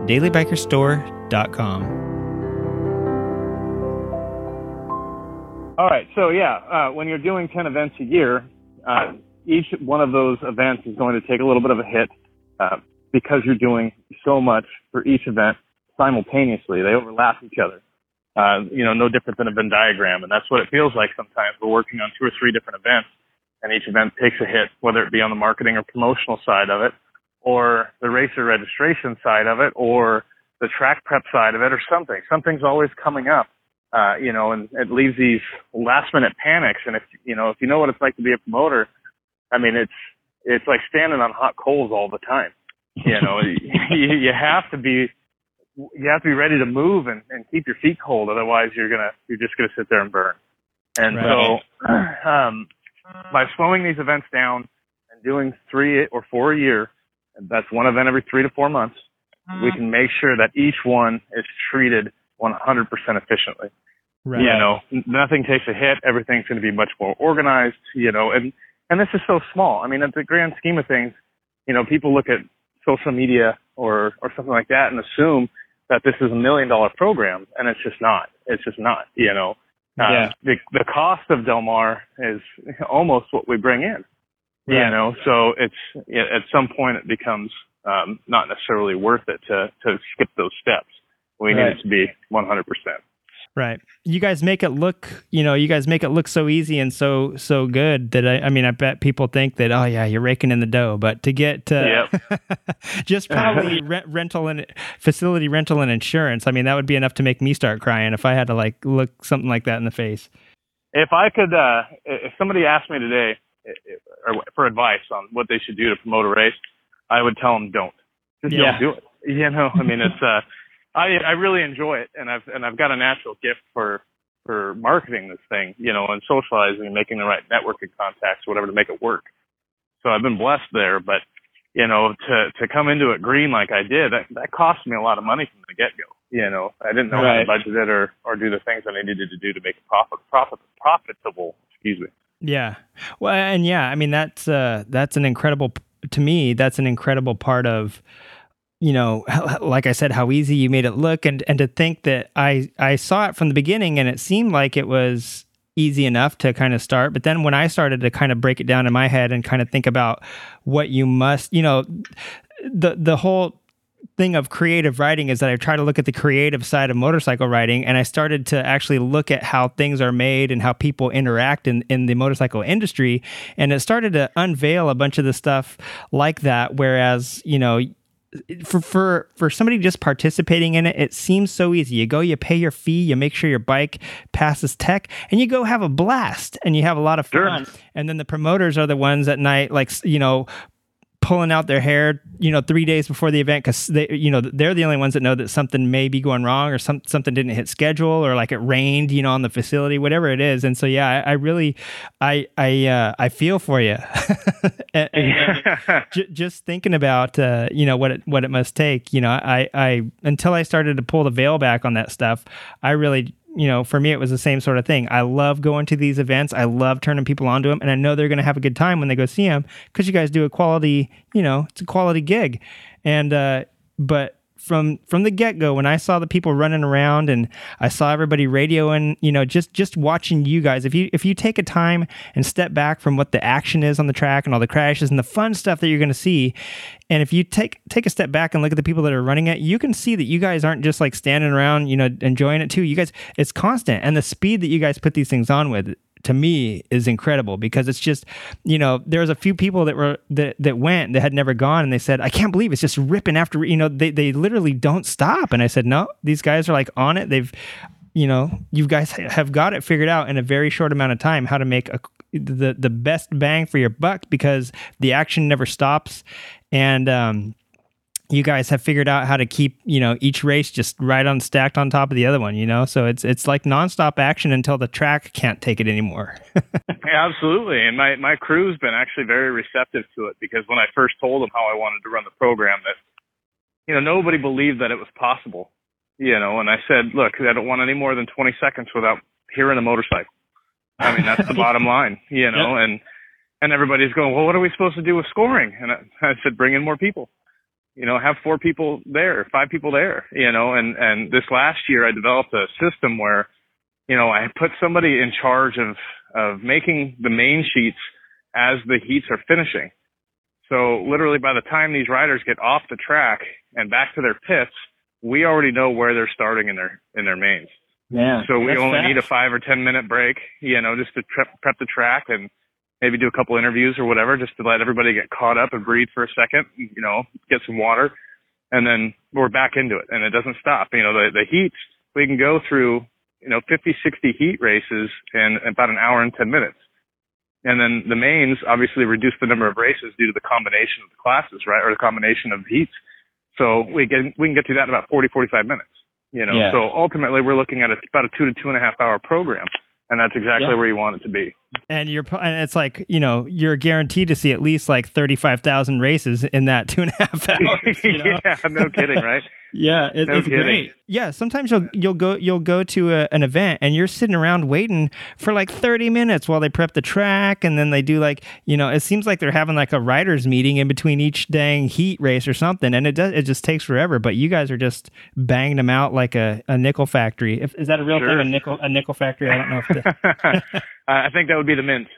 DailyBikerStore.com. All right, so yeah, uh, when you're doing 10 events a year, uh, each one of those events is going to take a little bit of a hit uh, because you're doing so much for each event simultaneously. They overlap each other. Uh, you know, no different than a Venn diagram, and that's what it feels like sometimes. We're working on two or three different events, and each event takes a hit, whether it be on the marketing or promotional side of it, or the racer registration side of it, or the track prep side of it, or something. Something's always coming up, uh, you know, and it leaves these last minute panics. And if you know, if you know what it's like to be a promoter, I mean, it's it's like standing on hot coals all the time. You know, you, you have to be you have to be ready to move and, and keep your feet cold. Otherwise, you're gonna you're just gonna sit there and burn. And right. so, um, by slowing these events down and doing three or four a year, and that's one event every three to four months, we can make sure that each one is treated 100% efficiently. Right. You know, nothing takes a hit. Everything's going to be much more organized. You know, and and this is so small. I mean, at the grand scheme of things, you know, people look at social media or or something like that and assume that this is a million dollar program, and it's just not. It's just not. You know, uh, yeah. the the cost of Del Mar is almost what we bring in. Right. You know, so it's at some point it becomes um, not necessarily worth it to to skip those steps. We Right. need it to be 100 percent. Right. You guys make it look, you know, you guys make it look so easy and so so good that I, I mean, I bet people think that oh yeah, you're raking in the dough, but to get to just probably rent, rental and facility rental and insurance, I mean, that would be enough to make me start crying if I had to like look something like that in the face. If I could, uh, if somebody asked me today uh, or for advice on what they should do to promote a race, I would tell them don't. Just Yeah. don't do it. You know, I mean, it's uh, I I really enjoy it, and I've and I've got a natural gift for for marketing this thing, you know, and socializing and making the right networking contacts, whatever, to make it work. So I've been blessed there, but you know, to to come into it green like I did, that, that cost me a lot of money from the get go. You know, I didn't know Right. how to budget it or or do the things that I needed to do to make it profit profit profitable. Excuse me. Yeah. Well, and yeah, I mean that's uh that's an incredible to me, that's an incredible part of you know, like I said how easy you made it look and and to think that I I saw it from the beginning and it seemed like it was easy enough to kind of start, but then when I started to kind of break it down in my head and kind of think about what you must, you know, the the whole thing of creative writing is that I try to look at the creative side of motorcycle riding and I started to actually look at how things are made and how people interact in, in the motorcycle industry. And it started to unveil a bunch of the stuff like that. Whereas, you know, for for for somebody just participating in it, it seems so easy. You go, you pay your fee, you make sure your bike passes tech, and you go have a blast and you have a lot of fun. And then the promoters are the ones at night, like you know, pulling out their hair, you know, three days before the event because they, you know, they're the only ones that know that something may be going wrong or some something didn't hit schedule or like it rained, you know, on the facility, whatever it is. And so, yeah, I, I really, I, I, uh, I feel for you. and, and j- just thinking about, uh, you know, what it what it must take. You know, I, I until I started to pull the veil back on that stuff, I really you know, for me, it was the same sort of thing. I love going to these events. I love turning people onto them, and I know they're going to have a good time when they go see them because you guys do a quality, you know, it's a quality gig. And uh, but from from the get go, when I saw the people running around and I saw everybody radioing, you know, just just watching you guys. If you if you take a time and step back from what the action is on the track and all the crashes and the fun stuff that you're going to see, and if you take take a step back and look at the people that are running it, you can see that you guys aren't just like standing around, you know, enjoying it too. You guys, it's constant, and the speed that you guys put these things on with to me is incredible because it's just you know there was a few people that were that that went that had never gone and they said I can't believe it's just ripping after you know they they literally don't stop. And I said no these guys are like on it. They've you know you guys have got it figured out in a very short amount of time how to make a the the best bang for your buck because the action never stops. And um you guys have figured out how to keep you know each race just right on stacked on top of the other one you know so it's it's like nonstop action until the track can't take it anymore Yeah, absolutely. And my my crew's been actually very receptive to it because when I first told them how I wanted to run the program, that you know nobody believed that it was possible. You know, and I said, look, I don't want any more than 20 seconds without hearing a motorcycle. I mean, that's the bottom line. You know, and and everybody's going, well, what are we supposed to do with scoring? And I, I said, bring in more people. You know, have four people there, five people there. You know, and and this last year I developed a system where you know, I put somebody in charge of of making the main sheets as the heats are finishing. So literally by the time these riders get off the track and back to their pits, we already know where they're starting in their in their mains. Yeah. So we only fast. need a five or ten minute break, you know, just to prep prep the track and maybe do a couple interviews or whatever, just to let everybody get caught up and breathe for a second, you know, get some water, and then we're back into it, and it doesn't stop. You know, the the heats we can go through, you know, 50, 60 heat races in about an hour and ten minutes. And then the mains obviously reduce the number of races due to the combination of the classes, right, or the combination of heats. So we can we can get to that in about 40, 45 minutes. You know, Yeah. so ultimately we're looking at a, about a two to two and a half hour program, and that's exactly Yeah. where you want it to be. And you're and it's like you know you're guaranteed to see at least like 35,000 races in that two and a half hours you know? yeah, no kidding, right? Yeah, it, No it's kidding. great. Yeah, sometimes you'll you'll go you'll go to a, an event and you're sitting around waiting for like 30 minutes while they prep the track and then they do like, you know, it seems like they're having like a riders meeting in between each dang heat race or something and it does it just takes forever, but you guys are just banging them out like a, a nickel factory. If, is that a real Sure. thing a nickel a nickel factory? I don't know if the, I think that would be the mint.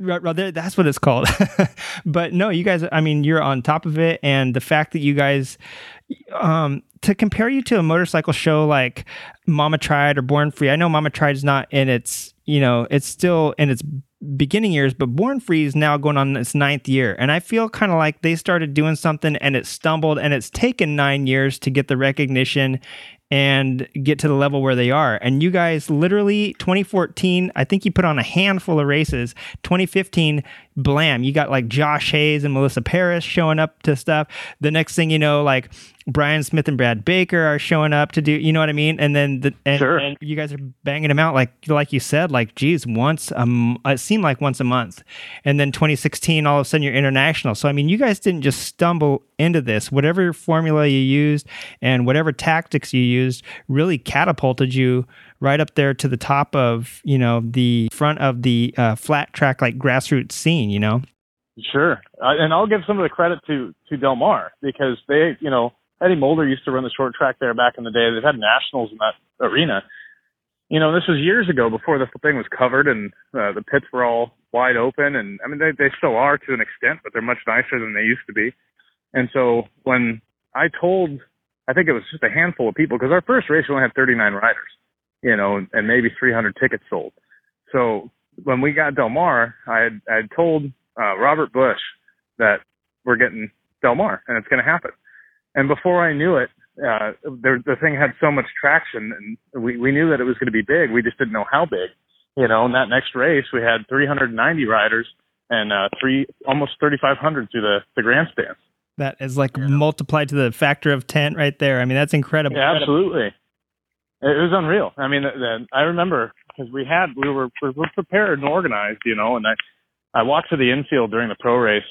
Right, right that's what it's called. but no, you guys, I mean, you're on top of it. And the fact that you guys, um, to compare you to a motorcycle show like Mama Tried or Born Free, I know Mama Tried is not in its, you know, it's still in its beginning years, but Born Free is now going on its ninth year. And I feel kind of like they started doing something and it stumbled and it's taken nine years to get the recognition and get to the level where they are. And you guys literally 2014, I think you put on a handful of races. 2015 blam, you got like Josh Hayes and Melissa Paris showing up to stuff. The next thing you know, like Bryan Smith and Brad Baker are showing up to do, you know what I mean? And then the, and, Sure. and you guys are banging them out like like you said, like geez, once a m- it seemed like once a month. And then 2016, all of a sudden you're international. So I mean, you guys didn't just stumble into this. Whatever formula you used and whatever tactics you used really catapulted you right up there to the top of you know the front of the uh, flat track like grassroots scene. You know. Sure, uh, and I'll give some of the credit to to Del Mar because they, you know, Eddie Mulder used to run the short track there back in the day. They've had nationals in that arena. You know, this was years ago before the thing was covered and uh, the pits were all wide open. And I mean, they they still are to an extent, but they're much nicer than they used to be. And so when I told, I think it was just a handful of people because our first race only had 39 riders, you know, and maybe 300 tickets sold. So when we got Del Mar, I had I had told uh, Robert Bush that we're getting Del Mar and it's going to happen. And before I knew it, uh, the, the thing had so much traction and we, we knew that it was going to be big. We just didn't know how big, you know, in that next race we had 390 riders and, uh, three, almost 3,500 through the, the grandstands. That is like multiplied to the factor of 10 right there. I mean, that's incredible. Yeah, absolutely. It was unreal. I mean, the, the, I remember because we had, we were, we were prepared and organized, you know, and I, I walked to the infield during the pro race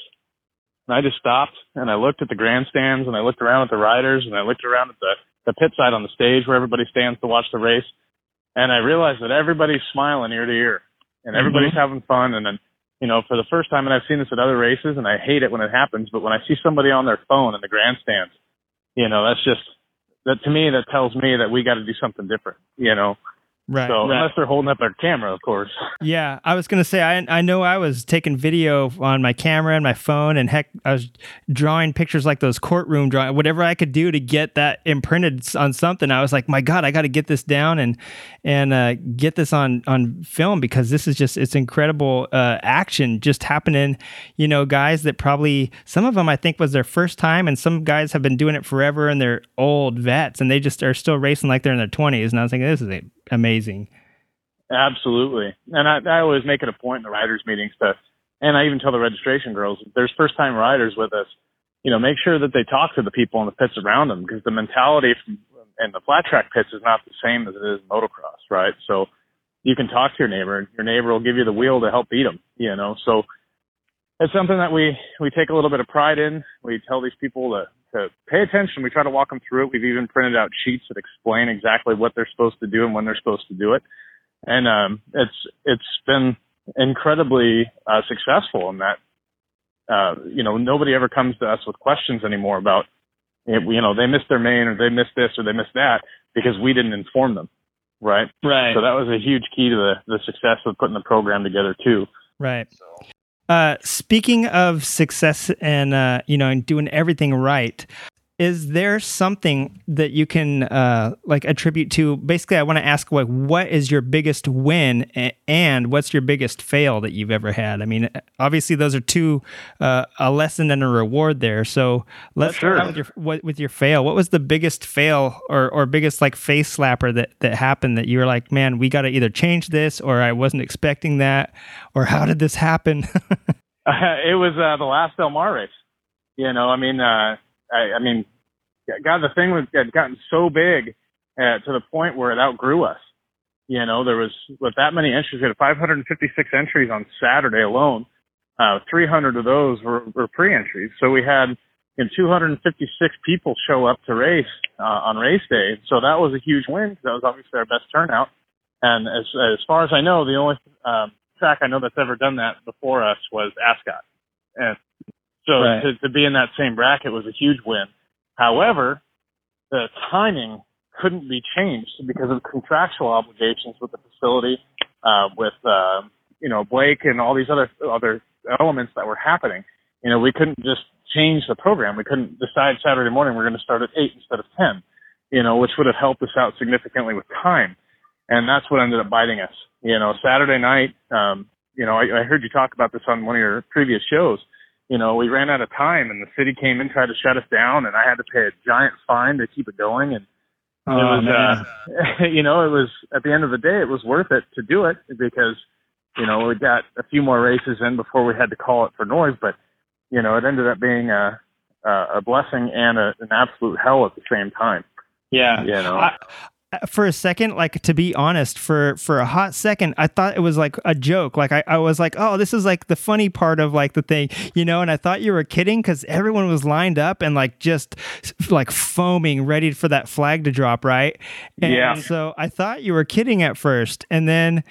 and I just stopped and I looked at the grandstands and I looked around at the riders and I looked around at the, the pit side on the stage where everybody stands to watch the race. And I realized that everybody's smiling ear to ear and everybody's Mm-hmm. having fun. And then, you know, for the first time, and I've seen this at other races and I hate it when it happens, but when I see somebody on their phone in the grandstands, you know, that's just, that to me, that tells me that we got to do something different, you know? Right. So right. unless they're holding up their camera, of course. Yeah, I was gonna say I I know I was taking video on my camera and my phone, and heck, I was drawing pictures like those courtroom drawing, whatever I could do to get that imprinted on something. I was like, my God, I got to get this down and and uh, get this on on film because this is just it's incredible uh, action just happening. You know, guys that probably some of them I think was their first time, and some guys have been doing it forever and they're old vets, and they just are still racing like they're in their twenties. And I was thinking, this is amazing. Absolutely. And I, I always make it a point in the riders meetings to, and I even tell the registration girls, there's first time riders with us, you know, make sure that they talk to the people in the pits around them because the mentality from, in the flat track pits is not the same as it is motocross, right? So you can talk to your neighbor and your neighbor will give you the wheel to help beat them, you know, so it's something that we, we take a little bit of pride in. We tell these people to, to pay attention. We try to walk them through it. We've even printed out sheets that explain exactly what they're supposed to do and when they're supposed to do it and um, it's it's been incredibly uh, successful in that. Uh, you know, nobody ever comes to us with questions anymore about, you know, they missed their main or they missed this or they missed that because we didn't inform them, right? Right. So that was a huge key to the the success of putting the program together too. Right. Uh, speaking of success and uh, you know and doing everything right, is there something that you can uh, like attribute to? Basically, I want to ask like, what is your biggest win and what's your biggest fail that you've ever had? I mean, obviously those are two uh, a lesson and a reward there. So let's Sure. start with your what, with your fail. What was the biggest fail or or biggest like face slapper that that happened that you were like, man, we got to either change this or I wasn't expecting that or how did this happen? it was uh, the last Del Mar race. You know, I mean, uh, I, I mean, God, the thing was had gotten so big uh, to the point where it outgrew us. You know, there was with that many entries, we had 556 entries on Saturday alone. Uh, 300 of those were, were pre-entries, so we had know, 256 people show up to race uh, on race day. So that was a huge win because that was obviously our best turnout. And as as far as I know, the only um, track I know that's ever done that before us was Ascot. And so Right. to, to be in that same bracket was a huge win. However, the timing couldn't be changed because of contractual obligations with the facility, uh, with, uh, you know, Blake and all these other, other elements that were happening. You know, we couldn't just change the program. We couldn't decide Saturday morning we're going to start at eight instead of 10, you know, which would have helped us out significantly with time. And that's what ended up biting us. You know, Saturday night, um, you know, I, I heard you talk about this on one of your previous shows. You know, we ran out of time and the city came in, and tried to shut us down and I had to pay a giant fine to keep it going. And it Oh, was, uh, you know, it was at the end of the day, it was worth it to do it because you know, we got a few more races in before we had to call it for noise, but you know, it ended up being a a blessing and a, an absolute hell at the same time. Yeah, you know. I, for a second, like to be honest, for for a hot second, I thought it was like a joke. Like I, I was like, oh, this is like the funny part of like the thing, you know. And I thought you were kidding because everyone was lined up and like just like foaming, ready for that flag to drop, right? And yeah. So I thought you were kidding at first, and then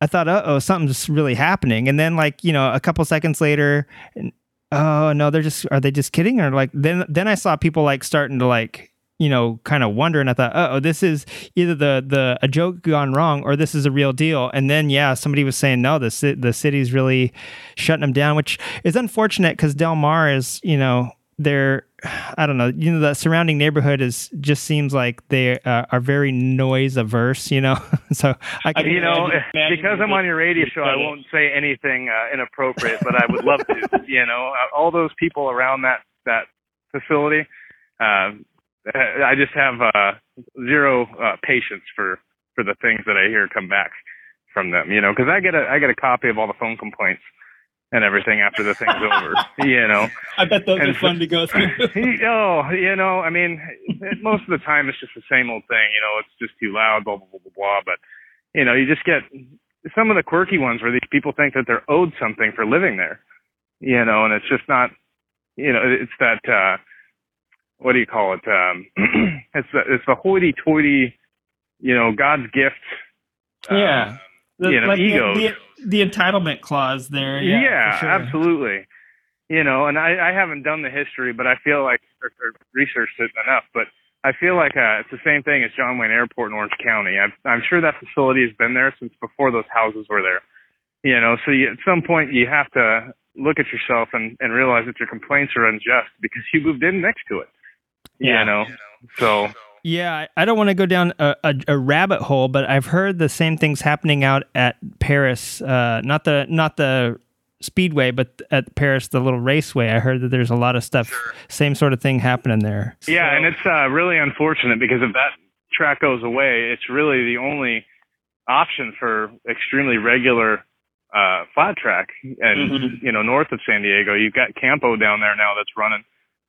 I thought, uh oh, something's really happening. And then like you know, a couple seconds later, oh no, they're just are they just kidding or like then then I saw people like starting to like you know, kind of wonder. And I thought, oh, this is either the the a joke gone wrong or this is a real deal. And then yeah, somebody was saying no, the the city's really shutting them down, which is unfortunate because Del Mar is you know they're I don't know you know the surrounding neighborhood is just seems like they uh, are very noise averse. You know, so I can you know because I'm on your radio show, I won't say anything uh, inappropriate, but I would love to. You know, all those people around that that facility. Uh, I just have uh, zero uh, patience for for the things that I hear come back from them. You know, because I get a I get a copy of all the phone complaints and everything after the thing's over. You know, I bet those And are fun to go through. oh, you know, I mean, most of the time it's just the same old thing. You know, it's just too loud, blah blah blah blah blah. But you know, you just get some of the quirky ones where these people think that they're owed something for living there. You know, and it's just not. You know, it's that. uh what do you call it? Um, it's the it's the hoity-toity, you know, God's gift. uh, yeah, the, you know, like the- egos. The, the, entitlement clause there. Yeah, Yeah, sure. absolutely. You know, and I, I haven't done the history, but I feel like or, or researched it enough. But I feel like uh, it's the same thing as John Wayne Airport in Orange County. I'm, I'm sure that facility has been there since before those houses were there. You know, so you, at some point you have to look at yourself and, and realize that your complaints are unjust because you moved in next to it. Yeah. You know, so Yeah, I- I don't want to go down a, a, a rabbit hole, but I've heard the same things happening out at Perris. Uh, not the not the speedway, but at Perris, the little raceway. I heard that there's a lot of stuff, same sort of thing happening there. Yeah, and it's uh, really unfortunate because if that track goes away, it's really the only option for extremely regular uh, flat track. And Mhm. you know, north of San Diego, you've got Campo down there now that's running,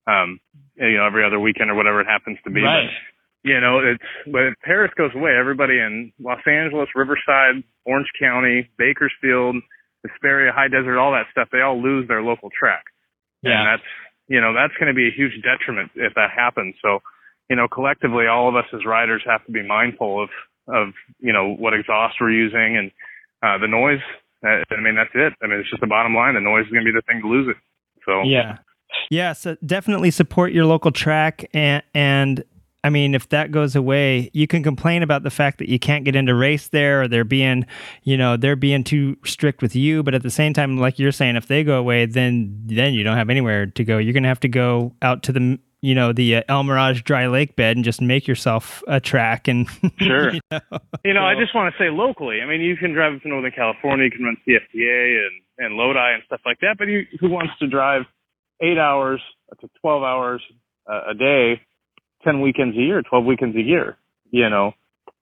um, you know, every other weekend or whatever it happens to be. But, Right. you know, it's but if Perris goes away, everybody in Los Angeles, Riverside, Orange County, Bakersfield, Hesperia, High Desert, all that stuff, they all lose their local track. Yeah. And that's you know, that's going to be a huge detriment if that happens. So, you know, collectively all of us as riders have to be mindful of of, you know, what exhaust we're using and uh the noise. Uh, I mean, that's it. I mean, it's just the bottom line. The noise is going to be the thing to lose it. So, Yeah, yeah. So definitely support your local track, and and I mean, if that goes away, you can complain about the fact that you can't get into race there, or they're being, you know, they're being too strict with you. But at the same time, like you're saying, if they go away, then then you don't have anywhere to go. You're gonna have to go out to the you know the uh, El Mirage dry lake bed and just make yourself a track and Sure. you know, You know, I just want to say locally. I mean, you can drive up to Northern California, you can run CFTA and and Lodi and stuff like that. But you, who wants to drive eight hours to twelve hours a, day, ten weekends a year, twelve weekends a year? You know,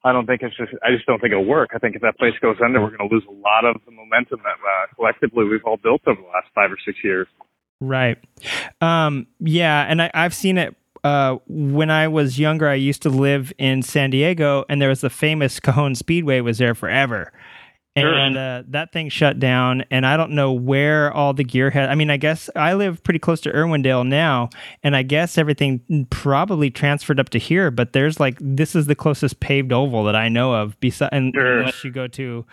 I don't think it's just. I just don't think it'll work. I think if that place goes under, we're going to lose a lot of the momentum that uh, collectively we've all built over the last five or six years. Right. Um, yeah, and I, I've seen it. Uh, when I was younger, I used to live in San Diego, and there was the famous Cajon Speedway was there forever. And uh, that thing shut down, and I don't know where all the gear had. I mean, I guess I live pretty close to Irwindale now, and I guess everything probably transferred up to here. But there's like this is the closest paved oval that I know of, besides unless you go to,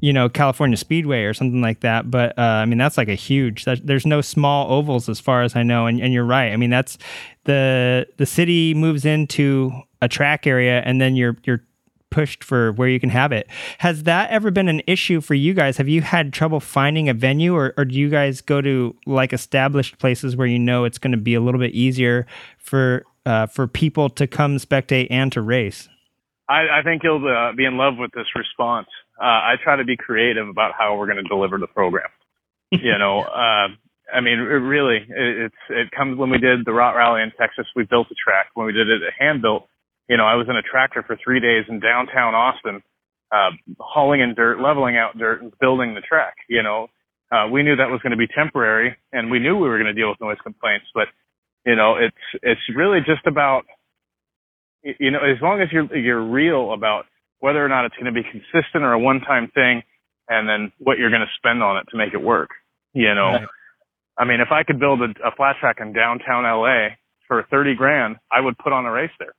you know, California Speedway or something like that. But uh, I mean, that's like a huge. That, there's no small ovals as far as I know, and, and you're right. I mean, that's the the city moves into a track area, and then you're you're pushed for where you can have it. Has that ever been an issue for you guys? Have you had trouble finding a venue, or, or do you guys go to like established places where you know it's going to be a little bit easier for uh, for people to come spectate and to race? I, I think you'll uh, be in love with this response. Uh, I try to be creative about how we're going to deliver the program. you know, uh, I mean, it really, it, it's it comes when we did the Rot Rally in Texas. We built a track. When we did it at Handbuilt, you know, I was in a tractor for three days in downtown Austin, uh, hauling in dirt, leveling out dirt, and building the track. You know, uh, we knew that was going to be temporary, and we knew we were going to deal with noise complaints. But you know, it's it's really just about you know, as long as you're you're real about whether or not it's going to be consistent or a one-time thing, and then what you're going to spend on it to make it work. You know, Right. I mean, if I could build a, a flat track in downtown LA for thirty grand, I would put on a race there.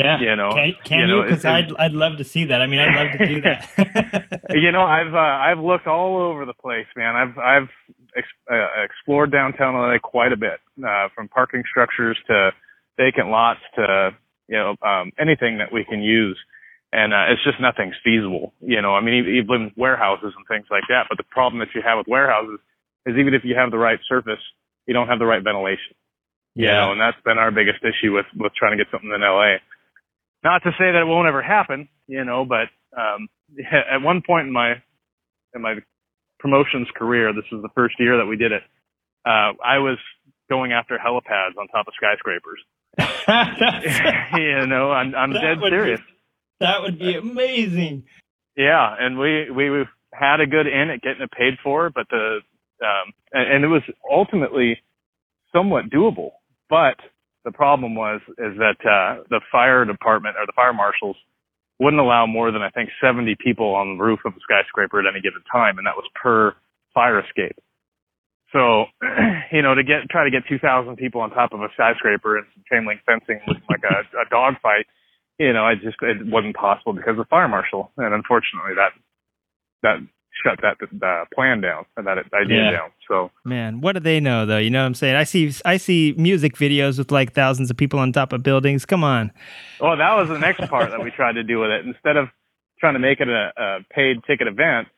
Yeah. You know, Can, can you know, Because I'd, I'd love to see that. I mean, I'd love to do that. you know, I've uh, I've looked all over the place, man. I've I've ex- uh, explored downtown LA quite a bit, uh, from parking structures to vacant lots to you know um, anything that we can use, and uh, it's just nothing's feasible. You know, I mean, even warehouses and things like that. But the problem that you have with warehouses is even if you have the right surface, you don't have the right ventilation. Yeah. You know, and that's been our biggest issue with with trying to get something in LA. Not to say that it won't ever happen, you know, but um, at one point in my in my promotions career, this was the first year that we did it. Uh, I was going after helipads on top of skyscrapers. you know, I'm I'm dead would be- serious. that would be amazing. Yeah, and we we had a good in at getting it paid for, but the um and, and it was ultimately somewhat doable. But the problem was is that uh the fire department or the fire marshals wouldn't allow more than I think 70 people on the roof of a skyscraper at any given time, and that was per fire escape. So, you know, to get try to get 2,000 people on top of a skyscraper and some chain link fencing looking like a, a dog fight, you know, I just it wasn't possible because of the fire marshal, and unfortunately that that shut that uh, plan down and that idea Yeah. down. So Man, what do they know though? You know what I'm saying? I see I see music videos with like thousands of people on top of buildings. Come on. Well, that was the next part that we tried to do with it. Instead of trying to make it a, a paid ticket event,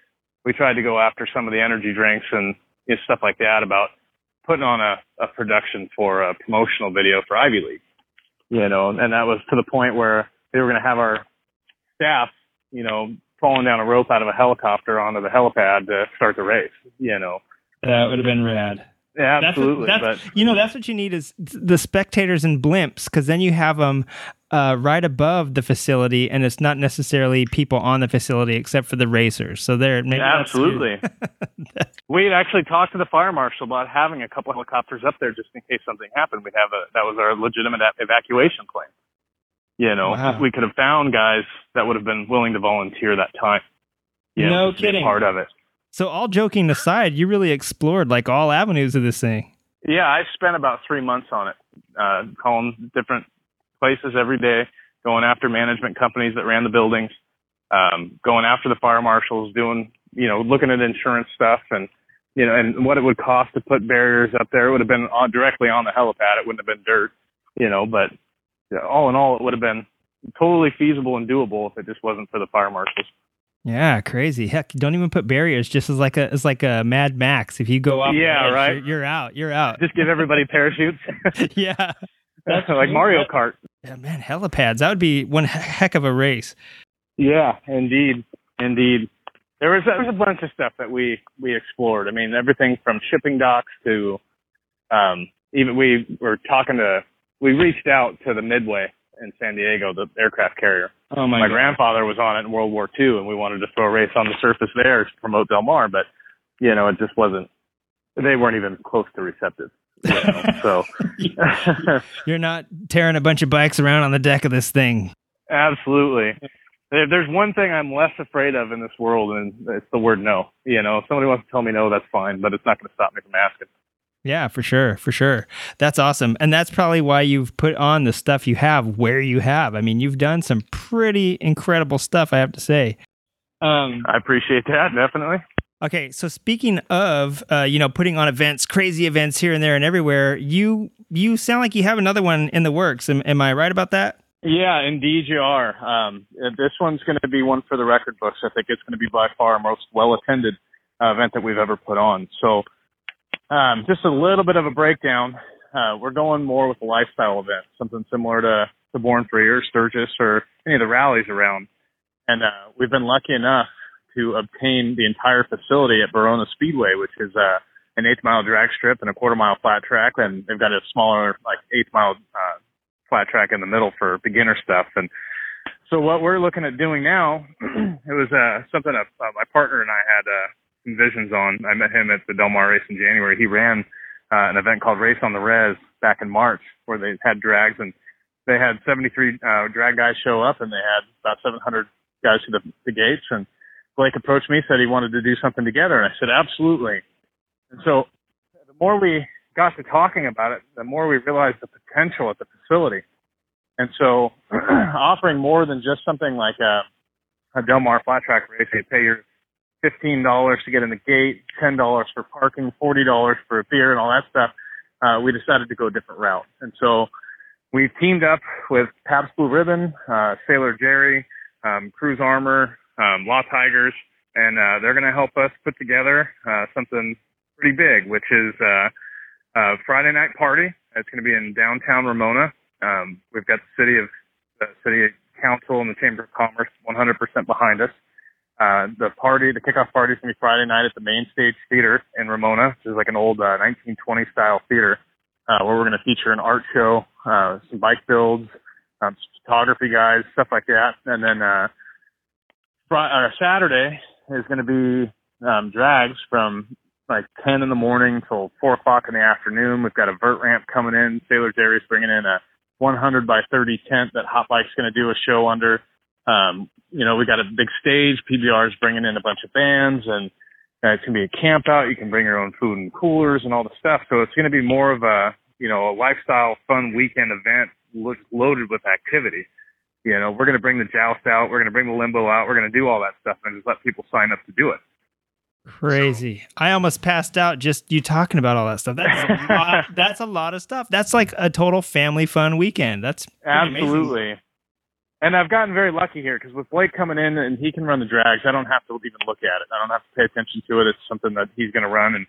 we tried to go after some of the energy drinks and you know, stuff like that about putting on a, a production for a promotional video for Ivy League. You know, and that was to the point where they were going to have our staff, you know, falling down a rope out of a helicopter onto the helipad to start the race. You know, That would have been rad. yeah, That's what- absolutely. that's- but you know, that's what you need is the spectators and blimps, because then you have them uh, right above the facility, and it's not necessarily people on the facility except for the racers. So there, maybe Absolutely. we actually talked to the fire marshal about having a couple helicopters up there just in case something happened. We'd have a that was our legitimate evacuation plan. You know, Wow. we could have found guys that would have been willing to volunteer that time. You know, No a kidding. Part of it. So all joking aside, you really explored like all avenues of this thing. Yeah, I spent about three months on it, uh, calling different places every day, going after management companies that ran the buildings, um, going after the fire marshals, doing, you know, looking at insurance stuff and, you know, and what it would cost to put barriers up there. It would have been on, directly on the helipad. It wouldn't have been dirt, you know, but know, all in all, it would have been totally feasible and doable if it just wasn't for the fire marshals. Yeah, crazy. Heck, don't even put barriers. Just as like a as like a Mad Max. If you go off, the Yeah, edge, right. You're, you're out. You're out. Just give everybody parachutes. yeah, That's like Mario Kart. Yeah, man, helipads. That would be one heck of a race. Yeah, indeed, indeed. There was there was a bunch of stuff that we we explored. I mean, everything from shipping docks to um, even we were talking to we reached out to the Midway in San Diego, the aircraft carrier. Oh my, My God. grandfather was on it in World War II, and we wanted to throw a race on the surface there to promote Del Mar, but you know, it just wasn't. They weren't even close to receptive. You know, so You're not tearing a bunch of bikes around on the deck of this thing. Absolutely. There- There's one thing I'm less afraid of in this world, and it's the word no. You know, if somebody wants to tell me no, that's fine, but it's not going to stop me from asking. Yeah, for sure, for sure. That's awesome, and that's probably why you've put on the stuff you have where you have. I mean, you've done some pretty incredible stuff. I have to say. Um, I appreciate that, definitely. Okay, so speaking of, uh, you know, putting on events, crazy events here and there and everywhere, you you sound like you have another one in the works. Am, am I right about that? Yeah, indeed you are. Um, uh, this one's going to be one for the record books. I think it's going to be by far our most well attended uh, event that we've ever put on. So, um, just a little bit of a breakdown. Uh, we're going more with a lifestyle event, something similar to, to Born Free or Sturgis or any of the rallies around. And uh, we've been lucky enough to obtain the entire facility at Barona Speedway, which is uh, an eighth mile drag strip and a quarter mile flat track, and they've got a smaller, like eighth mile uh, flat track in the middle for beginner stuff. And so what we're looking at doing now, it was uh, something uh, my partner and I had uh, visions on. I met him at the Del Mar race in January. He ran uh, an event called Race on the Res back in March, where they had drags and they had 73 uh, drag guys show up, and they had about 700 guys to the, the gates. And Blake approached me, said he wanted to do something together, and I said absolutely. And so the more we got to talking about it, the more we realized the potential at the facility. And so offering more than just something like a, a Del Mar flat track race, you pay your fifteen dollars to get in the gate, ten dollars for parking, forty dollars for a beer and all that stuff, uh, we decided to go a different route. And so we've teamed up with Pabst Blue Ribbon, uh, Sailor Jerry, um, Cruise Armor, um, Law Tigers, and uh, they're going to help us put together uh, something pretty big, which is uh, a Friday night party. It's going to be in downtown Ramona. Um, we've got the city of the city council and the chamber of commerce 100% behind us. Uh, the party, the kickoff party is going to be Friday night at the Main Stage Theater in Ramona. This is like an old uh, 1920 style theater uh, where we're going to feature an art show, uh, some bike builds, um, photography guys, stuff like that. And then uh, Friday, uh, Saturday is going to be um, drags from like 10 in the morning till 4 o'clock in the afternoon. We've got a vert ramp coming in. Sailor Jerry's bringing in a 100 by 30 tent that Hot Bike's going to do a show under. Um, you know, we got a big stage. PBR is bringing in a bunch of bands and uh, it's going to be a camp out. You can bring your own food and coolers and all the stuff. So it's going to be more of a, you know, a lifestyle fun weekend event lo- loaded with activity. You know, we're going to bring the joust out. We're going to bring the limbo out. We're going to do all that stuff and just let people sign up to do it. Crazy. I almost passed out just you talking about all that stuff. That's a lot, that's a lot of stuff. That's like a total family fun weekend. That's absolutely. And I've gotten very lucky here because with Blake coming in and he can run the drags, I don't have to even look at it. I don't have to pay attention to it. It's something that he's going to run, and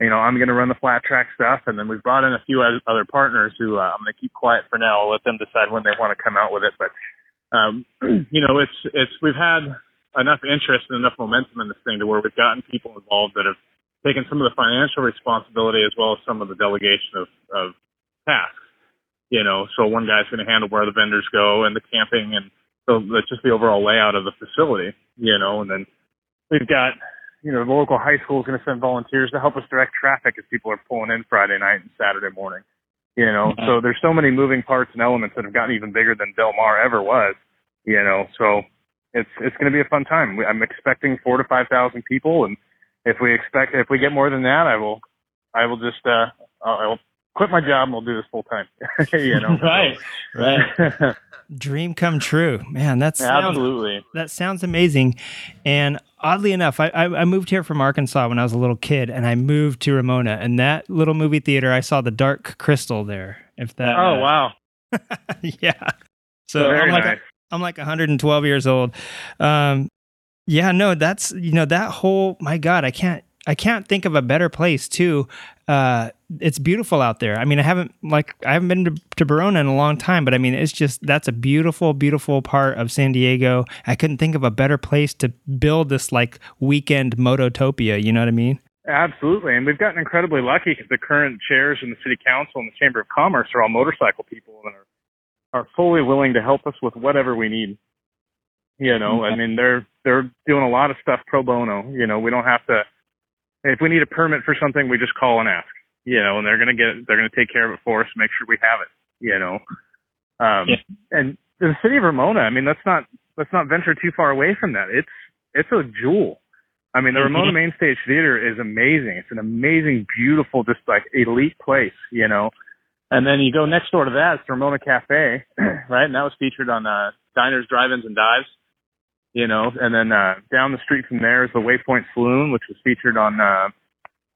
you know I'm going to run the flat track stuff. And then we've brought in a few other partners who uh, I'm going to keep quiet for now. I'll let them decide when they want to come out with it. But um, you know, it's it's we've had enough interest and enough momentum in this thing to where we've gotten people involved that have taken some of the financial responsibility as well as some of the delegation of, of tasks. You know, so one guy's going to handle where the vendors go and the camping and so that's just the overall layout of the facility, you know, and then we've got, you know, the local high school is going to send volunteers to help us direct traffic as people are pulling in Friday night and Saturday morning, you know, mm-hmm. so there's so many moving parts and elements that have gotten even bigger than Del Mar ever was, you know, so it's it's going to be a fun time. I'm expecting four to five thousand people, and if we expect if we get more than that, I will I will just uh I will quit my job and we'll do this full time. you know, right, right. Dream come true, man. That's absolutely that sounds amazing. And oddly enough, I, I I moved here from Arkansas when I was a little kid, and I moved to Ramona. And that little movie theater, I saw the Dark Crystal there. If that. Oh uh, wow. yeah. So Very I'm like, nice. I'm like 112 years old. Um, yeah, no, that's you know that whole my God, I can't I can't think of a better place too. Uh, it's beautiful out there. I mean, I haven't like I haven't been to, to Barona in a long time, but I mean, it's just that's a beautiful, beautiful part of San Diego. I couldn't think of a better place to build this like weekend mototopia. You know what I mean? Absolutely, and we've gotten incredibly lucky because the current chairs in the city council and the chamber of commerce are all motorcycle people and are are fully willing to help us with whatever we need. You know, mm-hmm. I mean, they're they're doing a lot of stuff pro bono. You know, we don't have to. If we need a permit for something, we just call and ask. You know, and they're gonna get they're gonna take care of it for us, make sure we have it. You know, um, yeah. and the city of Ramona. I mean, let's not let's not venture too far away from that. It's it's a jewel. I mean, the Mm-hmm. Ramona Main Stage Theater is amazing. It's an amazing, beautiful, just like elite place. You know, and then you go next door to that, it's Ramona Cafe, right? And that was featured on uh, Diners, Drive-Ins, and Dives, you know. And then uh, down the street from there is the Waypoint Saloon, which was featured on uh,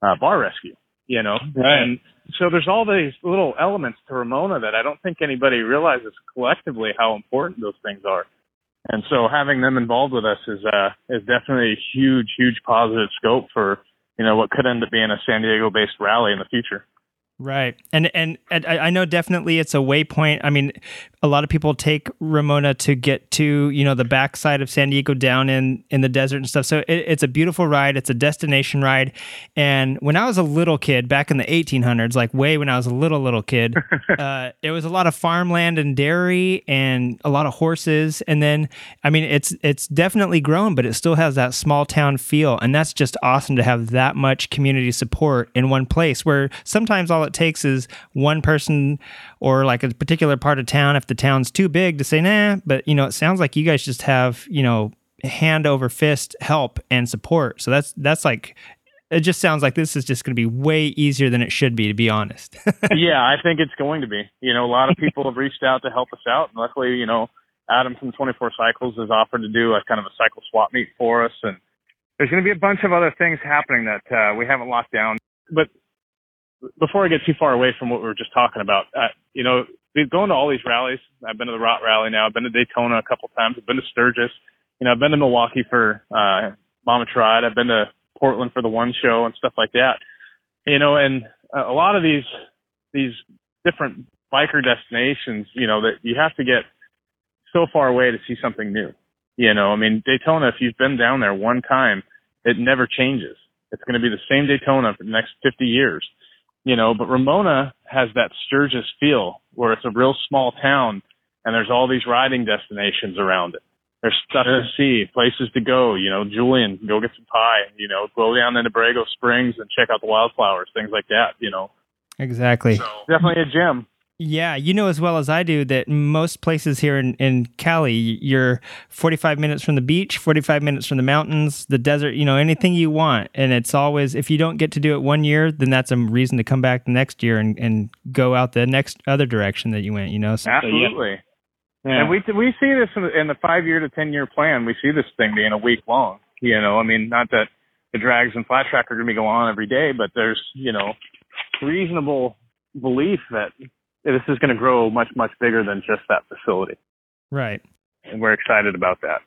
uh, Bar Rescue, you know. Right. And so there's all these little elements to Ramona that I don't think anybody realizes collectively how important those things are. And so having them involved with us is uh, is definitely a huge, huge positive scope for you know what could end up being a San Diego-based rally in the future. Right. And, and and I I know definitely it's a waypoint. I mean, a lot of people take Ramona to get to, you know, the backside of San Diego down in in the desert and stuff. So it, it's a beautiful ride. It's a destination ride. And when I was a little kid back in the 1800s, like way when I was a little little kid, uh, it was a lot of farmland and dairy and a lot of horses. And then I mean, it's it's definitely grown, but it still has that small town feel. And that's just awesome to have that much community support in one place where sometimes all it takes is one person or like a particular part of town if the town's too big to say nah but you know it sounds like you guys just have you know hand over fist help and support so that's that's like it just sounds like this is just going to be way easier than it should be to be honest yeah, I think it's going to be. You know, a lot of people have reached out to help us out, and luckily, you know, Adam from 24 Cycles has offered to do a kind of a cycle swap meet for us, and there's going to be a bunch of other things happening that uh, we haven't locked down. But before I get too far away from what we were just talking about, uh, you know, we've going to all these rallies. I've been to the Rot Rally now. I've been to Daytona a couple times. I've been to Sturgis. You know, I've been to Milwaukee for uh, Mama Tried. I've been to Portland for the One Show and stuff like that. You know, and a lot of these these different biker destinations, you know, that you have to get so far away to see something new. You know, I mean, Daytona, if you've been down there one time, it never changes. It's going to be the same Daytona for the next 50 years you know, but Ramona has that Sturgis feel where it's a real small town and there's all these riding destinations around it. There's stuff to see, places to go, you know, Julian, go get some pie, you know, go down into Borrego Springs and check out the wildflowers, things like that, you know. exactly Definitely a gem. Yeah, you know as well as I do that most places here in, in Cali, you're 45 minutes from the beach, 45 minutes from the mountains, the desert, you know, anything you want. And it's always, if you don't get to do it one year, then that's a reason to come back the next year and, and go out the next other direction that you went, you know? So, Absolutely. And we we see this in the, in the five year to ten year plan. We see this thing being a week long. You know, I mean, not that the drags and flat track are going to be going on every day, but there's you know reasonable belief that this is going to grow much much bigger than just that facility, right. and we're excited about that.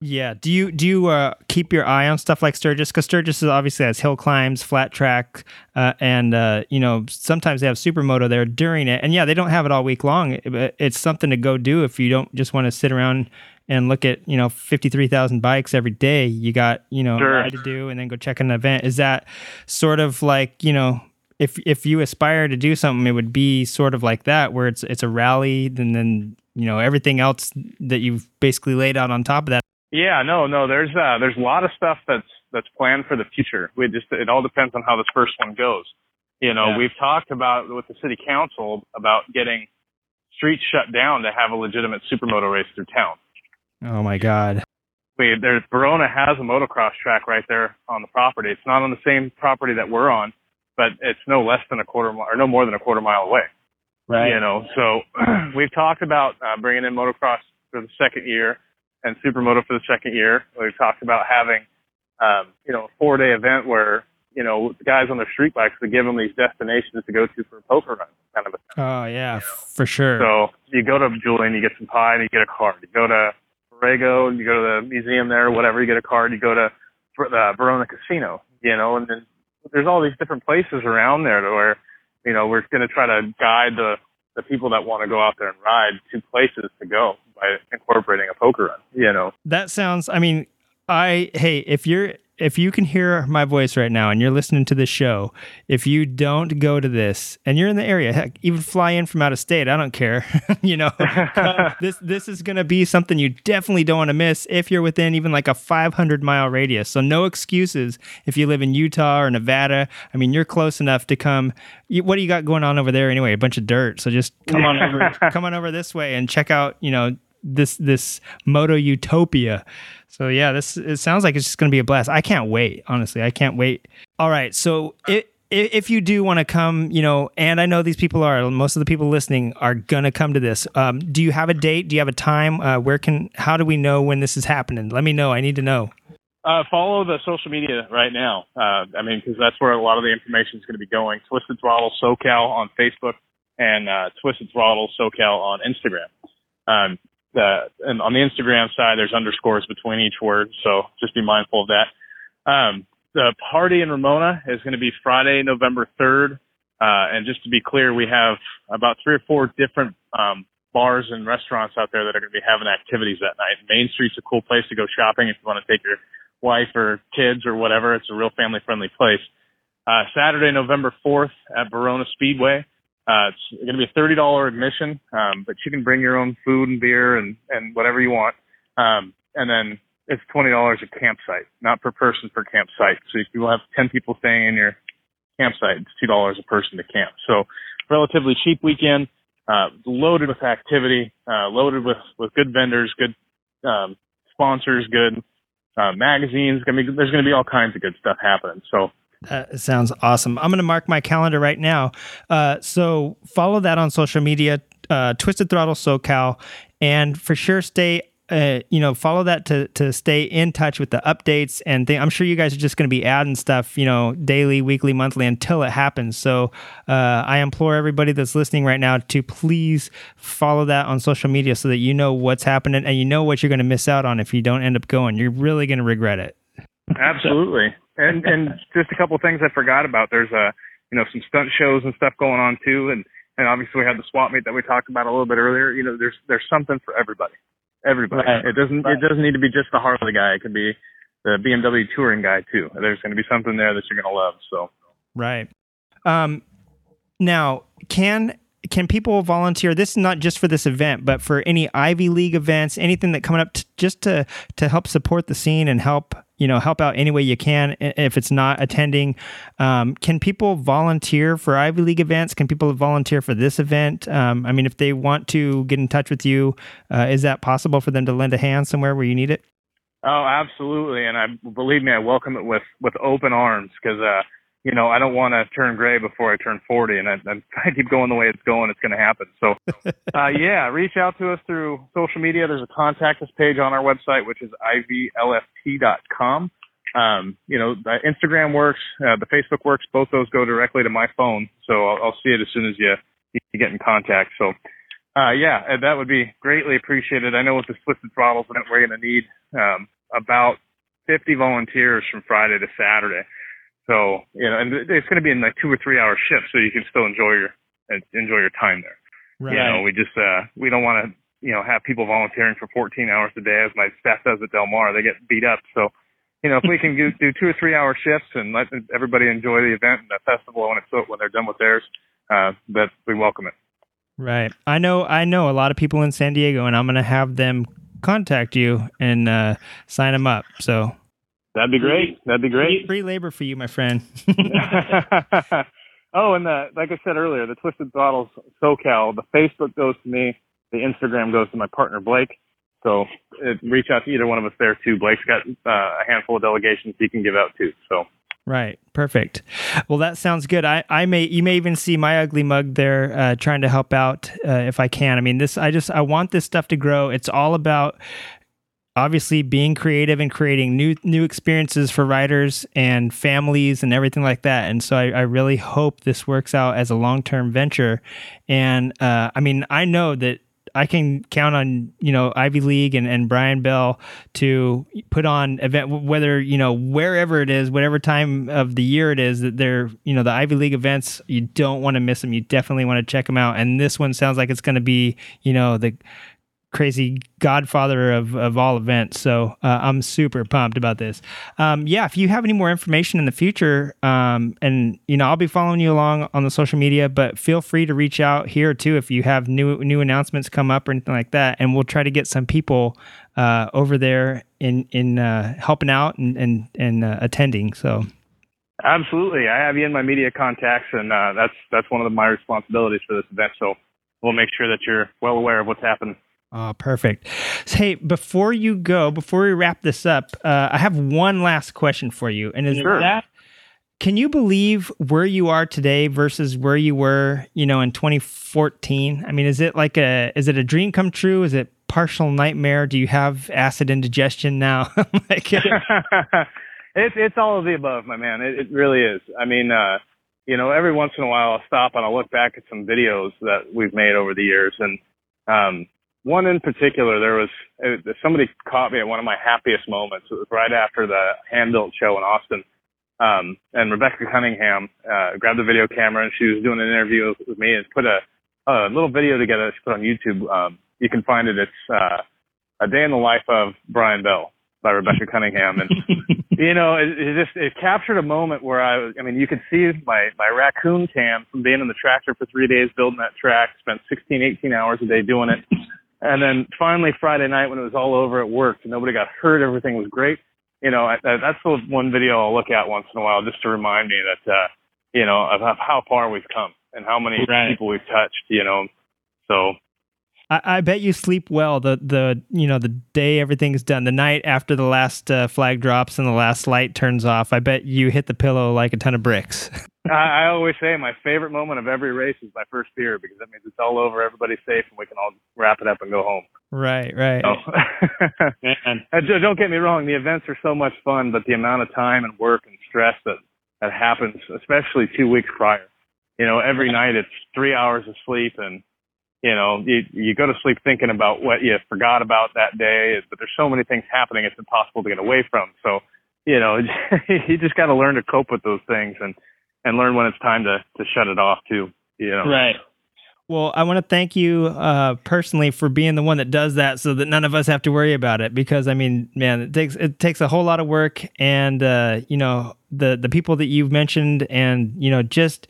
Yeah. Do you do you uh, keep your eye on stuff like Sturgis? Because Sturgis is obviously has hill climbs, flat track, uh, and uh, you know sometimes they have supermoto there during it. And yeah, they don't have it all week long. But it's something to go do if you don't just want to sit around and look at you know fifty three thousand bikes every day. You got you know Sure. to do, and then go check an event. Is that sort of like you know? If, if you aspire to do something, it would be sort of like that, where it's it's a rally, and then you know everything else that you've basically laid out on top of that Yeah, no, no. There's uh, there's a lot of stuff that's that's planned for the future. We just it all depends on how this first one goes. You know, Yeah. we've talked about with the city council about getting streets shut down to have a legitimate supermoto race through town. Oh my God. We there's Barona has a motocross track right there on the property. It's not on the same property that we're on, but it's no less than a quarter mile or no more than a quarter mile away. Right. You know, so we've talked about uh, bringing in motocross for the second year and supermoto for the second year. We've talked about having, um, you know, a four day event where, you know, the guys on their street bikes would give them these destinations to go to for a poker run kind of a thing. Oh yeah, for sure. So you go to Julian, you get some pie, and you get a card. You go to Borrego, you go to the museum there, whatever, you get a card. You go to the Barona Casino, you know, and then there's all these different places around there to where, you know, we're going to try to guide the the people that want to go out there and ride to places to go by incorporating a poker run, you know. that sounds. I mean, I hey, if you're if you can hear my voice right now and you're listening to this show, if you don't go to this and you're in the area, heck, even fly in from out of state, I don't care. you know, this this is going to be something you definitely don't want to miss if you're within even like a 500 mile radius. So no excuses if you live in Utah or Nevada. I mean, you're close enough to come. You, what do you got going on over there anyway? A bunch of dirt. So just come on over, come on over this way and check out. You know this this moto utopia so yeah this it sounds like it's just going to be a blast i can't wait honestly i can't wait all right so it if you do want to come, you know, and I know these people are, most of the people listening are gonna come to this. Um, do you have a date? Do you have a time? Uh, where can, how do we know when this is happening? Let me know. I need to know. Uh, follow the social media right now. Uh, I mean, because that's where a lot of the information is going to be going. Twisted Throttle SoCal on Facebook and uh, Twisted Throttle SoCal on Instagram. Um, the, and on the Instagram side, there's underscores between each word, so just be mindful of that. Um, the party in Ramona is going to be Friday, November 3rd. Uh, and just to be clear, we have about three or four different um, bars and restaurants out there that are going to be having activities that night. Main Street's a cool place to go shopping if you want to take your wife or kids or whatever. It's a real family friendly place. Uh, Saturday, November 4th at Barona Speedway. Uh, it's going to be a $30 admission, um, but you can bring your own food and beer and, and whatever you want. Um, and then it's $20 a campsite, not per person per campsite. So if you will have 10 people staying in your campsite, it's $2 a person to camp. So relatively cheap weekend, uh, loaded with activity, uh, loaded with, with good vendors, good, um, sponsors, good, uh, magazines. I mean, there's going to be all kinds of good stuff happening. So, that sounds awesome. I'm going to mark my calendar right now. Uh, so follow that on social media, uh, Twisted Throttle SoCal, and for sure stay. Uh, you know, follow that to to stay in touch with the updates and th- I'm sure you guys are just going to be adding stuff, you know, daily, weekly, monthly until it happens. So uh, I implore everybody that's listening right now to please follow that on social media so that you know what's happening and you know what you're going to miss out on if you don't end up going. You're really going to regret it. Absolutely. And and just a couple of things I forgot about. There's a you know some stunt shows and stuff going on too, and and obviously we had the swap meet that we talked about a little bit earlier. You know, there's there's something for everybody. Everybody. Right. It doesn't right. it doesn't need to be just the Harley guy. It can be the BMW touring guy too. There's going to be something there that you're going to love. So. Right. Um. Now, can can people volunteer? This is not just for this event, but for any Ivy League events, anything that coming up, t- just to to help support the scene and help you know help out any way you can. If it's not attending, um, can people volunteer for Ivy League events? Can people volunteer for this event? Um, I mean, if they want to get in touch with you, uh, is that possible for them to lend a hand somewhere where you need it? Oh, absolutely, and I believe me, I welcome it with with open arms because. Uh, you know, I don't want to turn gray before I turn 40 and I, I keep going the way it's going, it's going to happen. So, uh, yeah, reach out to us through social media. There's a contact us page on our website, which is ivlft.com. Um, you know, the Instagram works, uh, the Facebook works. Both those go directly to my phone. So I'll, I'll see it as soon as you, you get in contact. So, uh, yeah, that would be greatly appreciated. I know with the Twisted Throttles event, we're going to need, um, about 50 volunteers from Friday to Saturday. So you know, and it's going to be in like two or three hour shifts, so you can still enjoy your enjoy your time there. Right. You know, we just uh we don't want to you know have people volunteering for 14 hours a day as my staff does at Del Mar. They get beat up. So you know, if we can do, do two or three hour shifts and let everybody enjoy the event and the festival when it's when they're done with theirs, uh, that we welcome it. Right. I know. I know a lot of people in San Diego, and I'm going to have them contact you and uh, sign them up. So That'd be great. That'd be great. Free labor for you, my friend. oh, and the, like I said earlier, the Twisted Throttles SoCal, the Facebook goes to me, the Instagram goes to my partner Blake. So it, reach out to either one of us there too. Blake's got uh, a handful of delegations he can give out too. So Right. Perfect. Well, that sounds good. I, I may you may even see my ugly mug there uh, trying to help out uh, if I can. I mean, this I just I want this stuff to grow. It's all about obviously being creative and creating new new experiences for writers and families and everything like that. And so I, I really hope this works out as a long term venture. And uh, I mean, I know that I can count on you know Ivy League and, and Brian Bell to put on event whether you know wherever it is, whatever time of the year it is that they're you know the Ivy League events. You don't want to miss them. You definitely want to check them out. And this one sounds like it's going to be you know the crazy godfather of, of all events. So uh, I'm super pumped about this. Um, yeah, if you have any more information in the future, um, and you know, I'll be following you along on the social media, but feel free to reach out here too if you have new new announcements come up or anything like that, and we'll try to get some people uh, over there in in uh, helping out and and, and uh, attending. So. Absolutely, I have you in my media contacts, and uh, that's that's one of my responsibilities for this event. So we'll make sure that you're well aware of what's happening. Oh, perfect. So, hey, before you go, before we wrap this up, uh, I have one last question for you, and is sure. that can you believe where you are today versus where you were, you know, in 2014? I mean, is it like a is it a dream come true? Is it partial nightmare? Do you have acid indigestion now? like, it's it's all of the above, my man. It, it really is. I mean, uh, you know, every once in a while I'll stop and I'll look back at some videos that we've made over the years, and um, one in particular, there was uh, somebody caught me at one of my happiest moments. It was right after the Handbuilt show in Austin. Um, and Rebecca Cunningham uh, grabbed the video camera and she was doing an interview with me and put a, a little video together. that She put on YouTube. Um, you can find it. It's uh, a day in the life of Brian Bell by Rebecca Cunningham, and you know, it, it just it captured a moment where I was. I mean, you could see my my raccoon tan from being in the tractor for three days building that track. Spent 16, 18 hours a day doing it, and then finally Friday night when it was all over, it worked. Nobody got hurt. Everything was great. You know, I, I, that's the one video I'll look at once in a while just to remind me that uh, you know of, of how far we've come and how many Right. people we've touched. You know, so I, I bet you sleep well the the you know the day everything's done, the night after the last uh, flag drops and the last light turns off. I bet you hit the pillow like a ton of bricks. I, I always say my favorite moment of every race is my first beer because that means it's all over, everybody's safe, and we can all wrap it up and go home. right, right. So, and don't don't get me wrong, the events are so much fun, but the amount of time and work and stress that that happens, especially two weeks prior. You know, every night it's three hours of sleep, and you know, you you go to sleep thinking about what you forgot about that day, but there's so many things happening, it's impossible to get away from. So, you know, you just got to learn to cope with those things and and learn when it's time to to shut it off too. You know, Right. Well, I want to thank you uh, personally for being the one that does that, so that none of us have to worry about it. Because I mean, man, it takes it takes a whole lot of work, and uh, you know the the people that you've mentioned, and you know just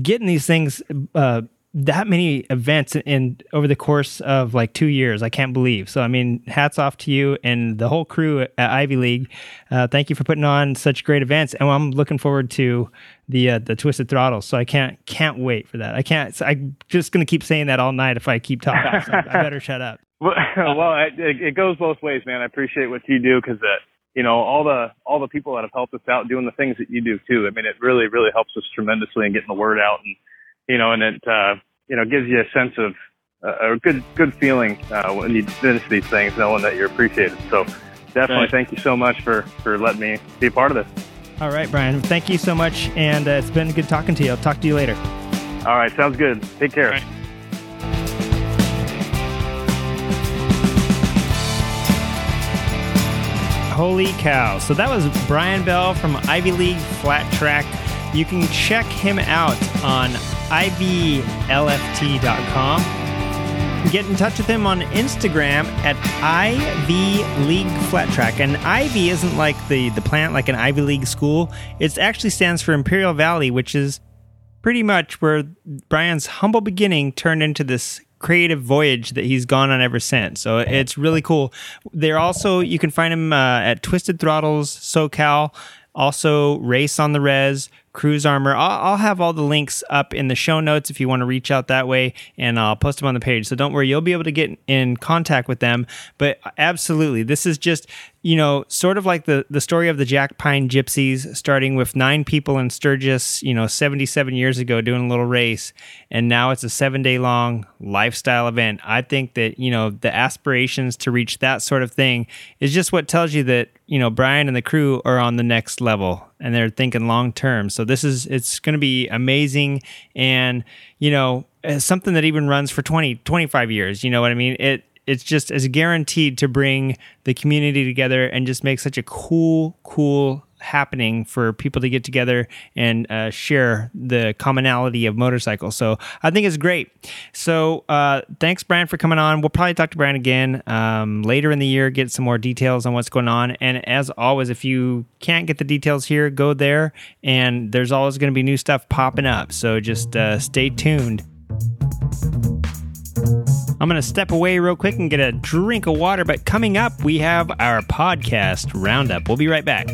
getting these things. Uh, that many events in over the course of like two years, I can't believe. So, I mean, hats off to you and the whole crew at Ivy League. Uh, thank you for putting on such great events, and I'm looking forward to the uh, the Twisted Throttle. So I can't can't wait for that. I can't. so I'm just gonna keep saying that all night if I keep talking. So I better shut up. Well, well it, it goes both ways, man. I appreciate what you do because, uh, you know, all the all the people that have helped us out doing the things that you do too. I mean, it really really helps us tremendously in getting the word out, and you know, and it uh, you know gives you a sense of uh, a good good feeling uh, when you finish these things, knowing that you're appreciated. So definitely, Right. thank you so much for for letting me be a part of this. All right, Brian. Thank you so much, and uh, it's been good talking to you. I'll talk to you later. All right, sounds good. Take care. Holy cow. So that was Brian Bell from Ivy League Flat Track. You can check him out on ivlft.com. Get in touch with him on Instagram at Ivy League Flat Track. And Ivy isn't like the, the plant, like an Ivy League school. It actually stands for Imperial Valley, which is pretty much where Brian's humble beginning turned into this creative voyage that he's gone on ever since. So it's really cool. They're also you can find him uh, at Twisted Throttles SoCal, also Race on the Res, Cruise Armor. I'll, I'll have all the links up in the show notes if you want to reach out that way, and I'll post them on the page. So don't worry, you'll be able to get in contact with them. But uh, absolutely, this is just you know, sort of like the the story of the Jack Pine Gypsies, starting with nine people in Sturgis, you know, 77 years ago, doing a little race, and now it's a seven day long lifestyle event. I think that you know the aspirations to reach that sort of thing is just what tells you that you know Brian and the crew are on the next level and they're thinking long term. So this is it's going to be amazing, and you know, eh, something that even runs for 20, 25 years. You know what I mean? It it's just as guaranteed to bring the community together and just make such a cool, cool happening for people to get together and uh, share the commonality of motorcycles. So I think it's great. So uh, thanks, Brian, for coming on. We'll probably talk to Brian again um, later in the year, get some more details on what's going on. And as always, if you can't get the details here, go there, and there's always going to be new stuff popping up. So just uh, stay tuned. I'm going to step away real quick and get a drink of water, but coming up, we have our podcast roundup. We'll be right back.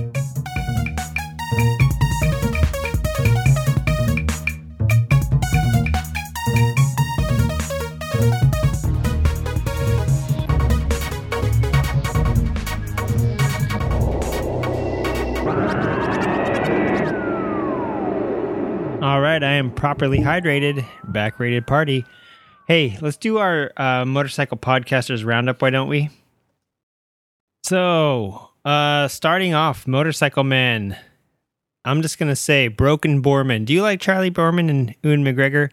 All right, I am properly hydrated, back rated party. Hey, let's do our uh, motorcycle podcasters roundup, why don't we? So, uh, starting off, Motorcycle man. I'm just gonna say Broken Boorman. Do you like Charley Boorman and Ewan McGregor?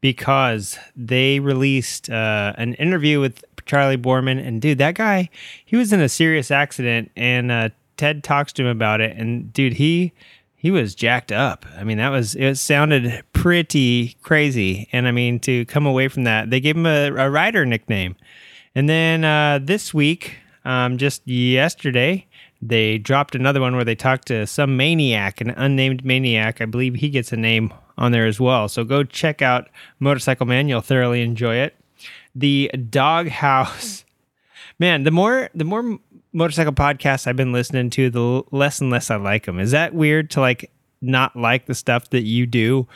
Because they released uh, an interview with Charley Boorman, and dude, that guy, he was in a serious accident, and uh, Ted talks to him about it, and dude, he he was jacked up. I mean, that was it sounded pretty crazy. And I mean, to come away from that, they gave him a, a rider nickname. And then uh, this week, um, just yesterday, they dropped another one where they talked to some maniac, an unnamed maniac. I believe he gets a name on there as well. So go check out Motorcycle Man. You'll thoroughly enjoy it. The Doghouse. Man, the more the more motorcycle podcasts I've been listening to, the less and less I like them. Is that weird to like not like the stuff that you do?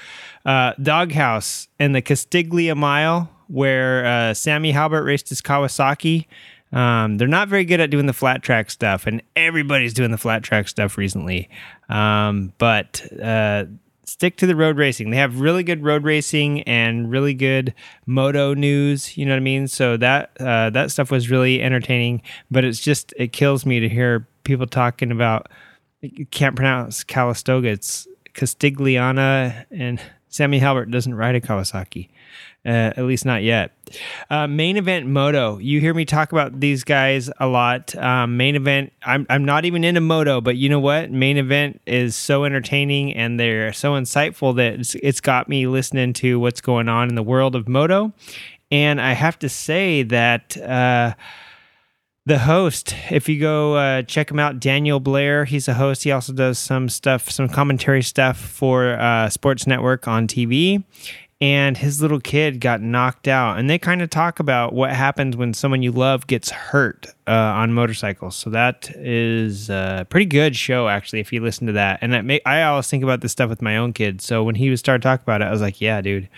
Uh, Doghouse and the Castiglia Mile, where uh, Sammy Halbert raced his Kawasaki. Um, they're not very good at doing the flat track stuff, and everybody's doing the flat track stuff recently. Um, but uh, stick to the road racing. They have really good road racing and really good moto news. You know what I mean? So that uh, that stuff was really entertaining. But it's just it kills me to hear people talking about you can't pronounce Calistoga. It's Castigliana, and Sammy Halbert doesn't ride a Kawasaki. Uh, at least not yet. Uh, main event moto. You hear me talk about these guys a lot. Um, main event. I'm I'm not even into moto, but you know what? Main event is so entertaining and they're so insightful that it's, it's got me listening to what's going on in the world of moto. And I have to say that. Uh, the host, if you go uh, check him out, Daniel Blair, he's a host. He also does some stuff, some commentary stuff for uh, Sports Network on TV and his little kid got knocked out. And they kind of talk about what happens when someone you love gets hurt uh, on motorcycles. So that is a pretty good show, actually, if you listen to that. And may, I always think about this stuff with my own kids. So when he was started talking about it, I was like, yeah, dude.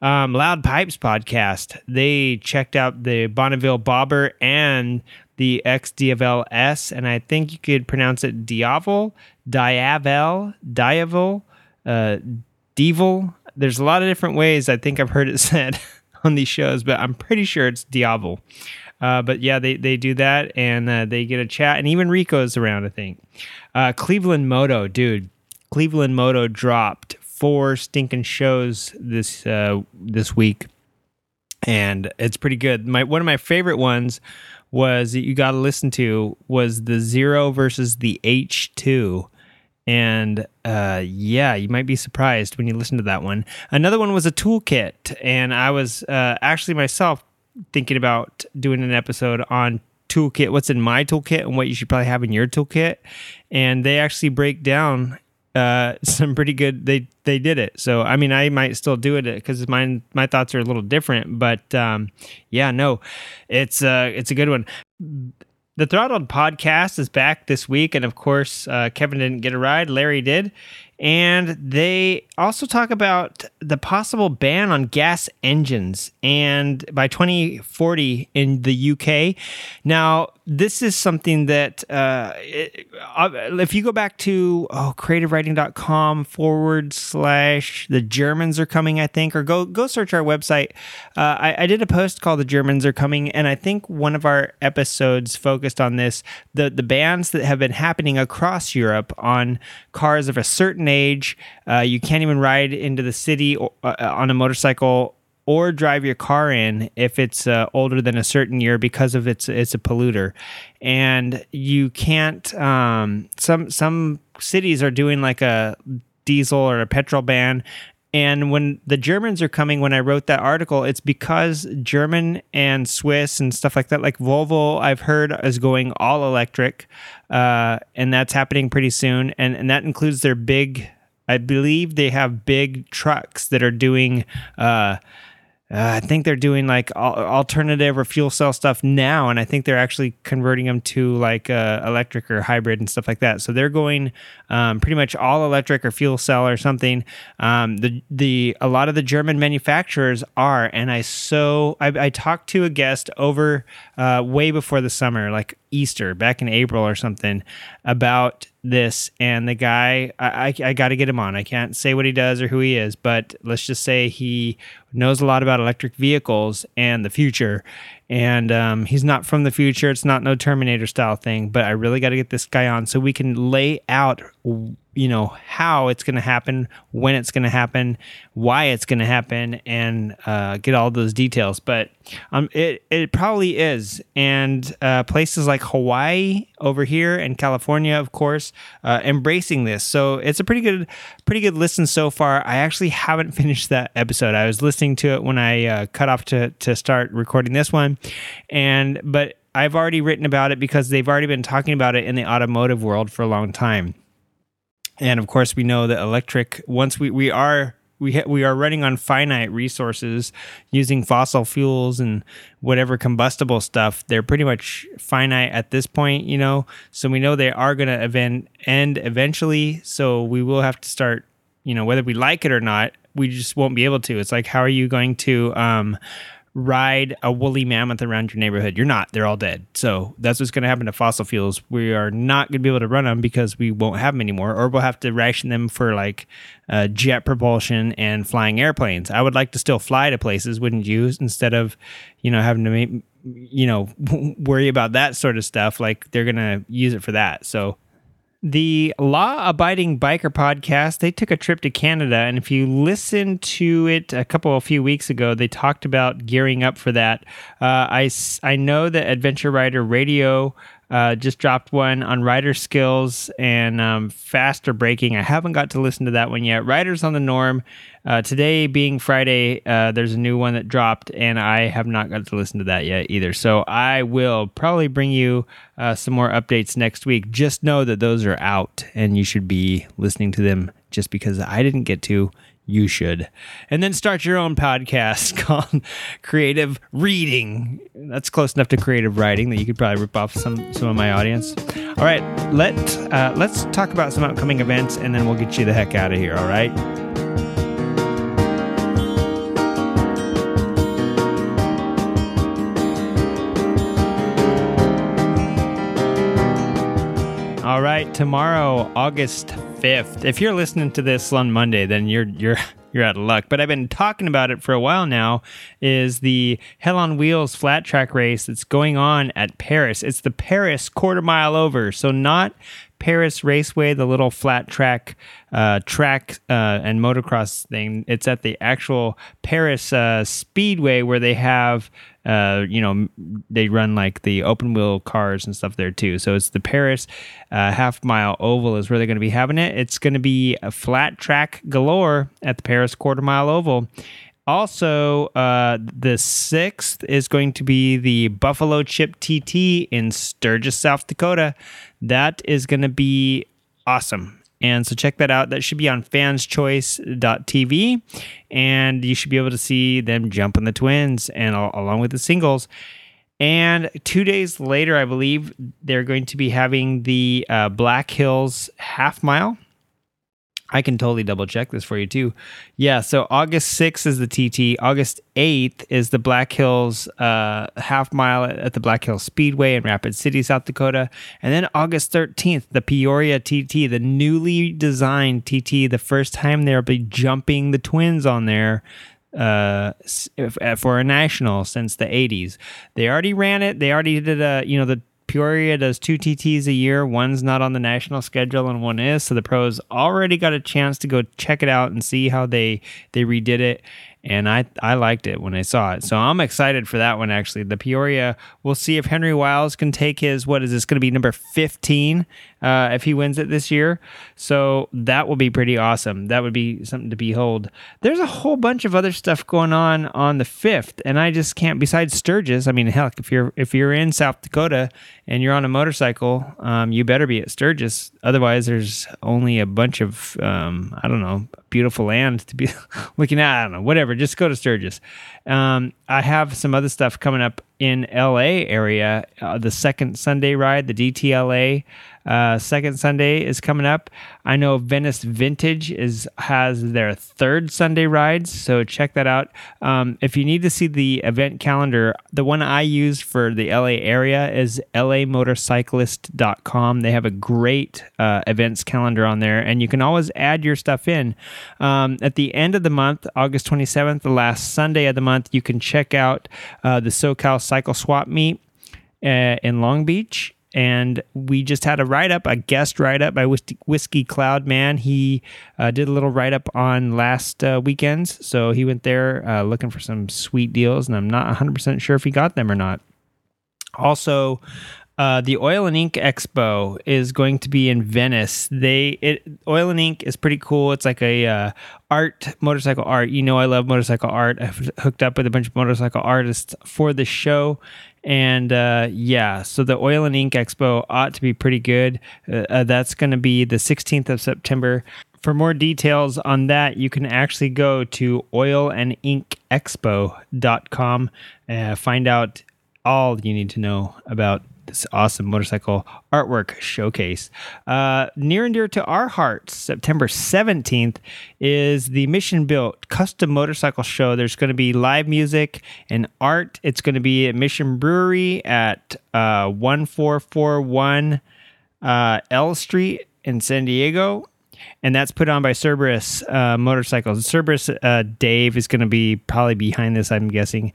Um, Loud Pipes podcast. They checked out the Bonneville Bobber and the XDiavel S, and I think you could pronounce it Diavel, Diavel, Diavel, uh, Devil there's a lot of different ways I think I've heard it said on these shows, but I'm pretty sure it's Diablo. Uh, but yeah, they, they do that and uh, they get a chat, and even Rico's around, I think. Uh, Cleveland Moto, dude. Cleveland Moto dropped four stinking shows this uh, this week, and it's pretty good. My one of my favorite ones was that you got to listen to was the Zero versus the H two and uh, yeah, you might be surprised when you listen to that one. Another one was a toolkit, and I was uh, actually myself thinking about doing an episode on toolkit, what's in my toolkit, and what you should probably have in your toolkit. And they actually break down uh, some pretty good. They they did it. So I mean, I might still do it because mine my thoughts are a little different. But um, yeah, no, it's uh, it's a good one. The Throttled podcast is back this week, and of course, uh, Kevin didn't get a ride. Larry did, and they also talk about the possible ban on gas engines and by 2040 in the UK. Now, this is something that uh, uh, if you go back to oh, creativewriting.com forward slash the Germans are coming, I think, or go go search our website. Uh, I, I did a post called "The Germans Are Coming," and I think one of our episodes focused on this the the bans that have been happening across Europe on cars of a certain age. Uh, you can't even ride into the city or, uh, on a motorcycle or drive your car in if it's uh, older than a certain year because of its it's a polluter, and you can't. Um, some some cities are doing like a diesel or a petrol ban. And when the Germans are coming, when I wrote that article, it's because German and Swiss and stuff like that, like Volvo, I've heard is going all electric, uh, and that's happening pretty soon. And and that includes their big I believe they have big trucks that are doing. Uh, uh, I think they're doing like alternative or fuel cell stuff now, and I think they're actually converting them to like uh, electric or hybrid and stuff like that. So they're going um, pretty much all electric or fuel cell or something. Um, the the a lot of the German manufacturers are, and I so I, I talked to a guest over uh, way before the summer, like Easter, back in April or something, about this. And the guy, I, I, I got to get him on. I can't say what he does or who he is, but let's just say he knows a lot about electric vehicles and the future. and um, he's not from the future. It's not no Terminator style thing, but I really got to get this guy on so we can lay out you know how it's going to happen when it's going to happen why it's going to happen and uh, get all those details. But um, it, it probably is. And uh, places like hawaii over here and california of course uh, embracing this. So it's a pretty good pretty good listen so far. I actually haven't finished that episode. I was listening to it when i uh, cut off to, to start recording this one. And but i've already written about it because they've already been talking about it in the automotive world for a long time and of course we know that electric once we, we are we ha- we are running on finite resources using fossil fuels and whatever combustible stuff they're pretty much finite at this point you know? So we know they are going to event end eventually. So we will have to start you know whether we like it or not we just won't be able to. It's like how are you going to um ride a woolly mammoth around your neighborhood. You're not. They're all dead. So that's what's going to happen to fossil fuels. We are not going to be able to run them because we won't have them anymore, or we'll have to ration them for like uh, jet propulsion and flying airplanes. I would like to still fly to places, wouldn't you? Instead of, you know, having to make, you know, worry about that sort of stuff. Like they're going to use it for that. So the law abiding biker podcast they took a trip to canada and if you listen to it a couple a few weeks ago they talked about gearing up for that. Uh, I, I know that adventure rider radio uh, just dropped one on rider skills and um, faster braking. I haven't got to listen to that one yet. Riders on the Norm. Uh, today being Friday, uh, there's a new one that dropped, and I have not got to listen to that yet either. So I will probably bring you uh, some more updates next week. Just know that those are out, and you should be listening to them just because I didn't get to you should. And then start your own podcast called Creative Reading. That's close enough to creative writing that you could probably rip off some some of my audience. All right, let uh, let's talk about some upcoming events, and then we'll get you the heck out of here. All right. All right, tomorrow, August 5th. If you're listening to this on Monday, then you're you're you're out of luck. But I've been talking about it for a while now. Is the Hell on Wheels flat track race that's going on at Perris? It's the Perris quarter mile over, so not Perris Raceway, the little flat track uh, track uh, and motocross thing. It's at the actual Perris uh, Speedway where they have, uh, you know, they run like the open wheel cars and stuff there too. So it's the Perris uh, half mile oval is where they're going to be having it. It's going to be a flat track galore at the Perris quarter mile oval. Also, uh, the sixth is going to be the Buffalo Chip TT in Sturgis, South Dakota. That is going to be awesome. And so check that out. That should be on fanschoice.tv. And you should be able to see them jumping the twins and along with the singles. And two days later, I believe they're going to be having the uh, Black Hills half mile I can totally double check this for you too. Yeah, so August 6th is the TT. August 8th is the Black Hills uh, half mile at the Black Hills Speedway in Rapid City, South Dakota. And then August 13th, the Peoria TT, the newly designed TT, the first time they'll be jumping the twins on there uh, for a national since the 80s. They already ran it. They already did a, you know, the Peoria does two TTs a year. One's not on the national schedule and one is. So the pros already got a chance to go check it out and see how they they redid it and I I liked it when I saw it. So I'm excited for that one actually. The Peoria, we'll see if Henry Wiles can take his what is this going to be number 15 uh, if he wins it this year. So that will be pretty awesome. That would be something to behold. There's a whole bunch of other stuff going on on the 5th and I just can't besides Sturgis. I mean, heck, if you're if you're in South Dakota and you're on a motorcycle, um, you better be at Sturgis. Otherwise, there's only a bunch of um, I don't know, beautiful land to be looking at. I don't know, whatever. Just go to Sturgis. Um, I have some other stuff coming up in LA area. Uh, the second Sunday ride, the DTLA uh, second Sunday is coming up. I know Venice Vintage is has their third Sunday rides, so check that out. Um, if you need to see the event calendar, the one I use for the LA area is lamotorcyclist.com. They have a great uh, events calendar on there, and you can always add your stuff in. Um, at the end of the month, August 27th, the last Sunday of the month, you can check out uh, the SoCal Cycle Swap Meet uh, in Long Beach. And we just had a write up, a guest write up by Whiskey, Cloud Man. He uh, did a little write up on last uh, weekends. So he went there uh, looking for some sweet deals, and I'm not 100% sure if he got them or not. Also, uh, the Oil and Ink Expo is going to be in Venice. They it Oil and Ink is pretty cool. It's like a uh, art motorcycle art. You know, I love motorcycle art. I've hooked up with a bunch of motorcycle artists for the show, and uh, yeah, so the Oil and Ink Expo ought to be pretty good. Uh, uh, that's going to be the 16th of September. For more details on that, you can actually go to oilandinkexpo.com and find out all you need to know about this awesome motorcycle artwork showcase. Uh, near and dear to our hearts, September 17th is the Mission Built Custom Motorcycle Show. There's going to be live music and art. It's going to be at Mission Brewery at uh, 1441 uh, L Street in San Diego and that's put on by Cerberus uh, Motorcycles. Cerberus uh, Dave is going to be probably behind this, I'm guessing.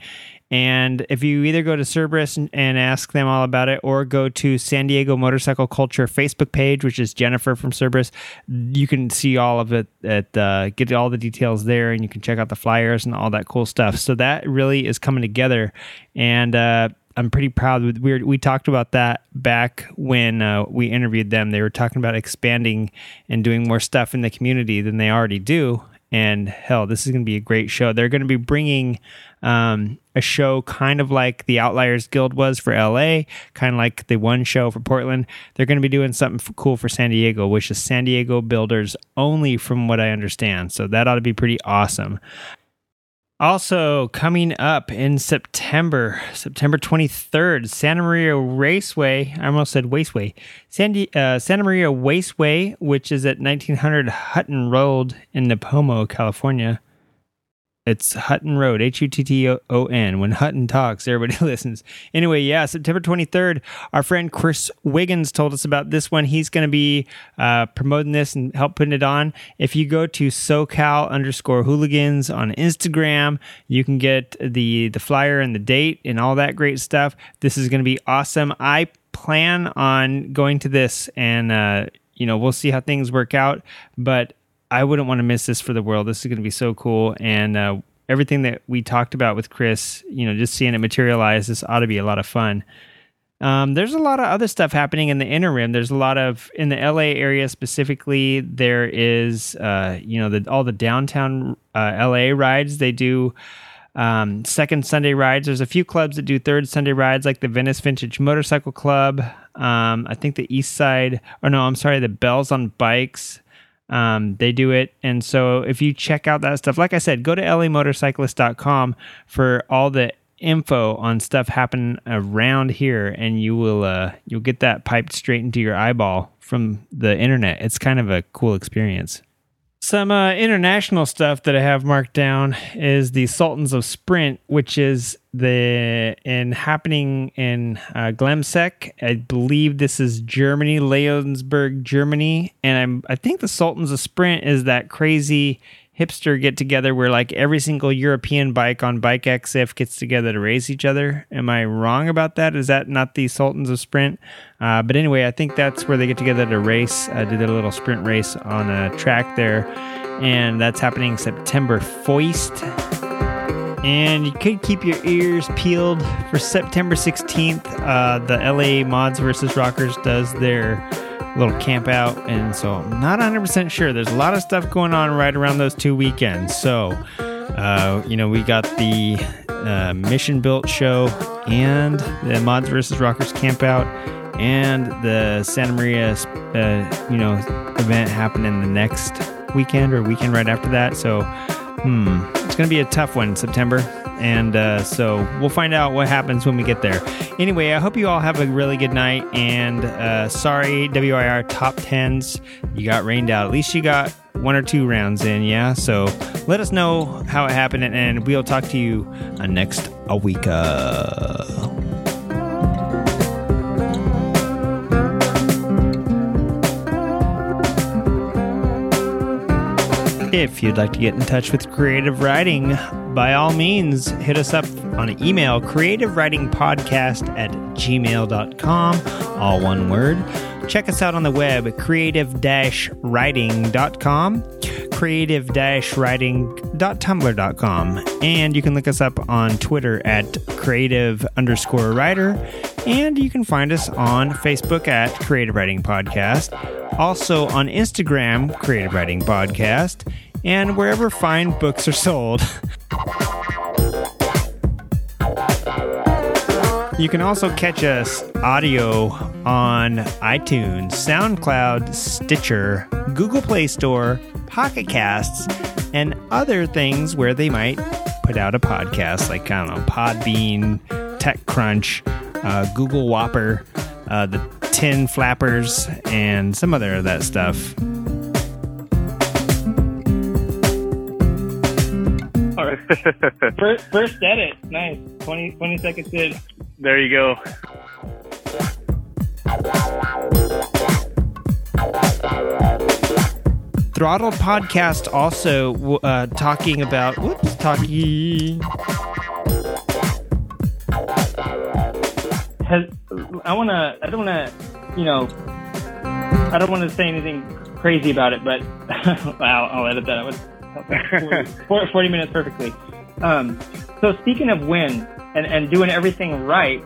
And if you either go to Cerberus and, and, ask them all about it, or go to San Diego Motorcycle Culture Facebook page, which is Jennifer from Cerberus, you can see all of it. At uh, get all the details there, and you can check out the flyers and all that cool stuff. So that really is coming together, and uh, I'm pretty proud. We we talked about that back when uh, we interviewed them. They were talking about expanding and doing more stuff in the community than they already do. And hell, this is going to be a great show. They're going to be bringing um, a show kind of like the Outliers Guild was for LA, kind of like the one show for Portland. They're going to be doing something cool for San Diego, which is San Diego builders only, from what I understand. So that ought to be pretty awesome. Also, coming up in September, September 23rd, Santa Maria Raceway, I almost said Wasteway, Sandy, uh, Santa Maria Wasteway, which is at 1900 Hutton Road in Nipomo, California. It's Hutton Road, H U T T O N. When Hutton talks, everybody listens. Anyway, yeah, September 23rd, our friend Chris Wiggins told us about this one. He's going to be uh, promoting this and help putting it on. If you go to SoCal underscore hooligans on Instagram, you can get the, the flyer and the date and all that great stuff. This is going to be awesome. I plan on going to this and, uh, you know, we'll see how things work out. But I wouldn't want to miss this for the world. This is going to be so cool. And uh, everything that we talked about with Chris, you know, just seeing it materialize, this ought to be a lot of fun. Um, there's a lot of other stuff happening in the inner rim. There's a lot of in the LA area specifically. There is, uh, you know, the, all the downtown uh, LA rides. They do um, second Sunday rides. There's a few clubs that do third Sunday rides, like the Venice Vintage Motorcycle Club. Um, I think the East Side, or no, I'm sorry, the Bells on Bikes. Um, they do it. And so if you check out that stuff, like I said, go to lamotorcyclist.com for all the info on stuff happening around here and you will uh, you'll get that piped straight into your eyeball from the internet. It's kind of a cool experience. Some uh, international stuff that I have marked down is the Sultans of Sprint, which is the in happening in uh, Glemseck. I believe this is Germany, Leonsberg, Germany, and I'm I think the Sultans of Sprint is that crazy hipster get together where like every single European bike on Bike EXIF gets together to race each other. Am I wrong about that? Is that not the Sultans of Sprint? Uh, but anyway, I think that's where they get together to race, uh, do their little sprint race on a track there. And that's happening September 1st. And you could keep your ears peeled for September 16th. Uh, the LA Mods versus Rockers does their little camp out. And so I'm not 100% sure. There's a lot of stuff going on right around those two weekends. So, uh, you know, we got the uh, Mission Built show and the Mods versus Rockers camp out and the Santa Maria, uh, you know, event happening the next weekend or weekend right after that. So, hmm, it's going to be a tough one September. And uh, so we'll find out what happens when we get there. Anyway, I hope you all have a really good night. And uh, sorry, WIR top 10s, you got rained out. At least you got one or two rounds in, yeah? So let us know how it happened, and we'll talk to you uh, next a week. If you'd like to get in touch with Creative writing, by all means, hit us up on email, creativewritingpodcast at gmail.com, all one word. Check us out on the web, creative-writing.com, creative-writing.tumblr.com. And you can look us up on Twitter at creative underscore writer. And you can find us on Facebook at Creative Writing Podcast. Also on Instagram, Creative Writing Podcast. And wherever fine books are sold. You can also catch us audio on iTunes, SoundCloud, Stitcher, Google Play Store, Pocket Casts, and other things where they might put out a podcast like, I don't know, Podbean, TechCrunch, uh, Google Whopper, uh, the Tin Flappers, and some other of that stuff. All right. first, first edit. Nice. 20, 20 seconds in. There you go. Throttle podcast also uh, talking about whoops talking. I want to. I don't want to. You know. I don't want to say anything crazy about it, but I'll, I'll edit that out. 40, 40 minutes perfectly. Um, so speaking of win and, and doing everything right.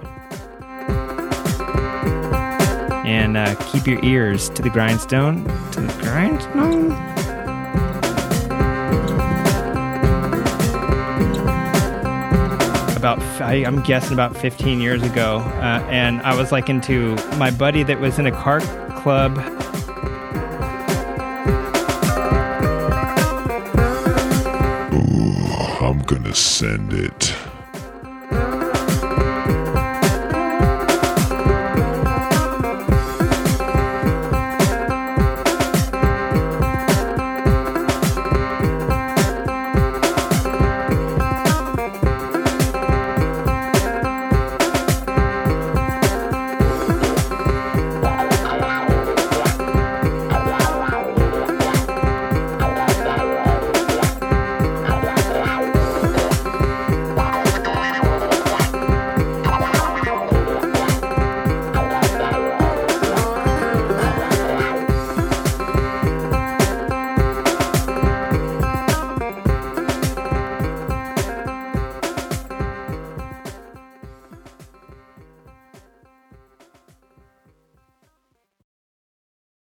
And uh, keep your ears to the grindstone. To the grindstone? About, I, I'm guessing about 15 years ago. Uh, and I was like into my buddy that was in a car club I'm gonna send it.